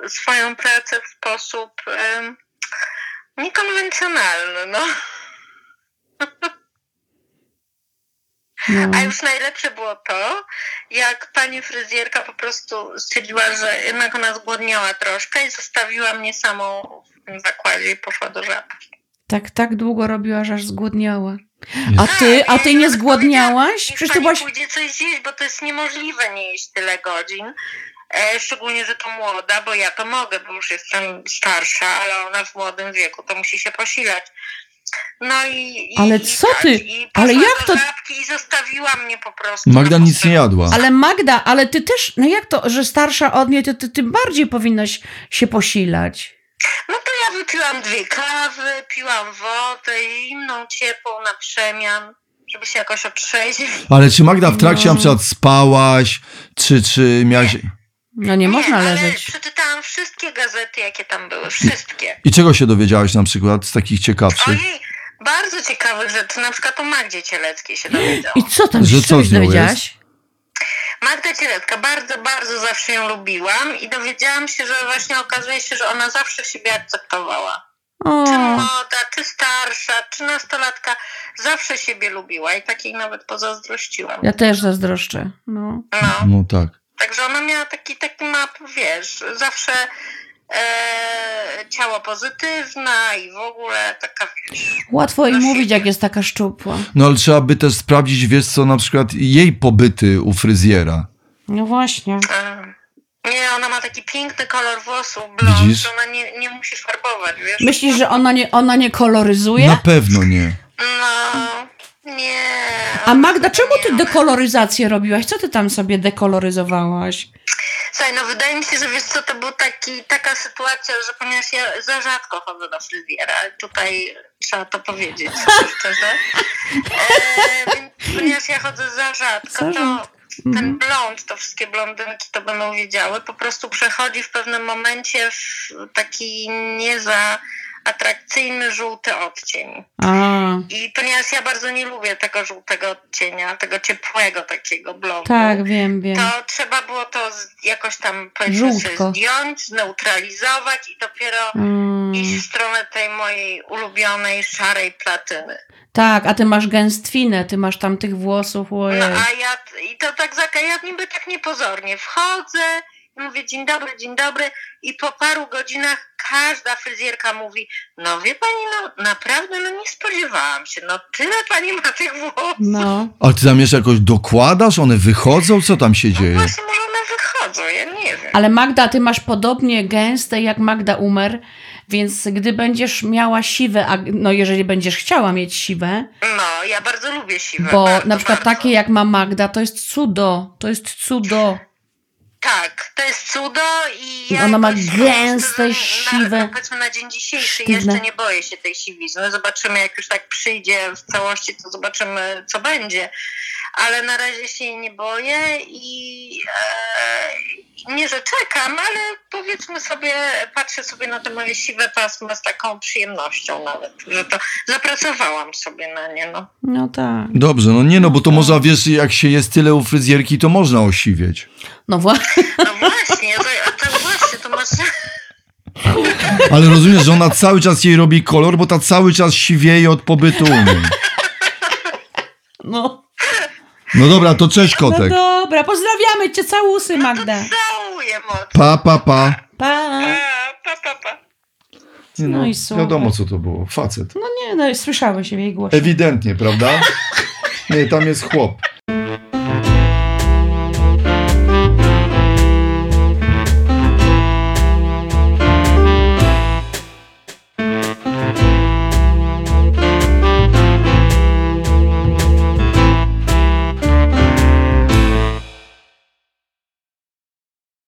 swoją pracę w sposób niekonwencjonalny, no. No. A już najlepsze było to, jak pani fryzjerka po prostu stwierdziła, że jednak ona zgłodniała troszkę i zostawiła mnie samą w tym zakładzie i poszła do żabki. Tak, tak długo robiła, że aż zgłodniała. A Tak, ty, a ty nie zgłodniałaś? Przecież ty byłaś... pójdzie coś zjeść, bo to jest niemożliwe nie jeść tyle godzin. E, szczególnie, że to młoda, bo ja to mogę, bo już jestem starsza, ale ona w młodym wieku to musi się posilać. No i. i Ale i co tak, ty? I Ale jak do to- I zostawiła mnie po prostu. Magda na nic nie jadła. Ale Magda, ale ty też, no jak to, że starsza od niej, to ty tym bardziej powinnaś się posilać. No to ja wypiłam dwie kawy, piłam wodę, zimną, ciepłą na przemian, żeby się jakoś otrzeźwić. Ale czy Magda w trakcie No. na przykład spałaś, czy, czy miałaś... No nie można ale leżeć. przeczytałam wszystkie gazety, jakie tam były, wszystkie. I czego się dowiedziałaś na przykład z takich ciekawszych? Ojej, bardzo ciekawych rzeczy, na przykład o Magdzie Cieleckiej się dowiedziałam. I co tam, Że co co byś z nią dowiedziałaś? Magda Cielecka, bardzo, bardzo zawsze ją lubiłam i dowiedziałam się, że właśnie okazuje się, że ona zawsze siebie akceptowała. O, Czy młoda, czy starsza, czy nastolatka, zawsze siebie lubiła i takiej nawet pozazdrościłam. ja też zazdroszczę. No. No. No tak. Także ona miała taki, taki map, wiesz, zawsze e, ciało pozytywne i w ogóle taka, wiesz, Łatwo jej mówić, jak jest taka szczupła. No ale trzeba by też sprawdzić, wiesz co, na przykład jej pobyty u fryzjera. No właśnie. e, nie, ona ma taki piękny kolor włosów, blond, Widzisz? że ona nie, nie musi farbować, wiesz. Myślisz, że ona nie, ona nie koloryzuje? Na pewno nie. No, nie. A Magda, czemu ty dekoloryzację robiłaś? Co ty tam sobie dekoloryzowałaś? Słuchaj, no wydaje mi się, że wiesz co, to była taki, taka sytuacja, że ponieważ ja za rzadko chodzę do fryzjera, tutaj trzeba to powiedzieć szczerze, e, ponieważ ja chodzę za rzadko, Za to ten Mhm. blond, to wszystkie blondynki to będą wiedziały, po prostu przechodzi w pewnym momencie w taki nie za atrakcyjny żółty odcień. A, I ponieważ ja bardzo nie lubię tego żółtego odcienia, tego ciepłego takiego blondu, tak, wiem, wiem. to trzeba było to jakoś tam powiedzmy zdjąć, zneutralizować i dopiero Mm, iść w stronę tej mojej ulubionej szarej platyny. tak, a ty masz gęstwinę, ty masz tam tych włosów, No ojej. a ja, i to tak ja niby tak niepozornie wchodzę, mówię dzień dobry, dzień dobry i po paru godzinach każda fryzjerka mówi, no wie pani, no naprawdę, no nie spodziewałam się, no tyle pani ma tych włosów. No, Ale ty tam jeszcze jakoś dokładasz? One wychodzą? Co tam się No dzieje? właśnie może one wychodzą, ja nie wiem. ale Magda, ty masz podobnie gęste jak Magda Umer, więc gdy będziesz miała siwe, a, no jeżeli będziesz chciała mieć siwe, No, ja bardzo lubię siwe. bo bardzo, na przykład bardzo. takie jak ma Magda, to jest cudo, to jest cudo. Tak, to jest cudo i ja Ona ma jakoś, gęste, na, siwe, Na, powiedzmy na dzień dzisiejszy sztywne. jeszcze nie boję się tej siwizny. Zobaczymy, jak już tak przyjdzie w całości, to zobaczymy, co będzie. Ale na razie się jej nie boję i e, nie, że czekam, ale powiedzmy sobie, patrzę sobie na te moje siwe pasma z taką przyjemnością nawet, że to zapracowałam sobie na nie, no. No tak. Dobrze, no nie no, bo to można, wiesz, jak się jest tyle u fryzjerki, to można osiwieć. No właśnie. No właśnie, to, to właśnie, to masz... Ale rozumiesz, że ona cały czas jej robi kolor, bo ta cały czas siwieje od pobytu u niej. No. No dobra, to cześć no kotek. dobra, pozdrawiamy cię, całusy Magda. Całuję mocno. Pa, pa, pa. Pa. Pa, pa, pa. Nie No i super. Wiadomo, co to było. Facet. No nie, no słyszałeś w jej głosie. Ewidentnie, prawda? Nie, tam jest chłop.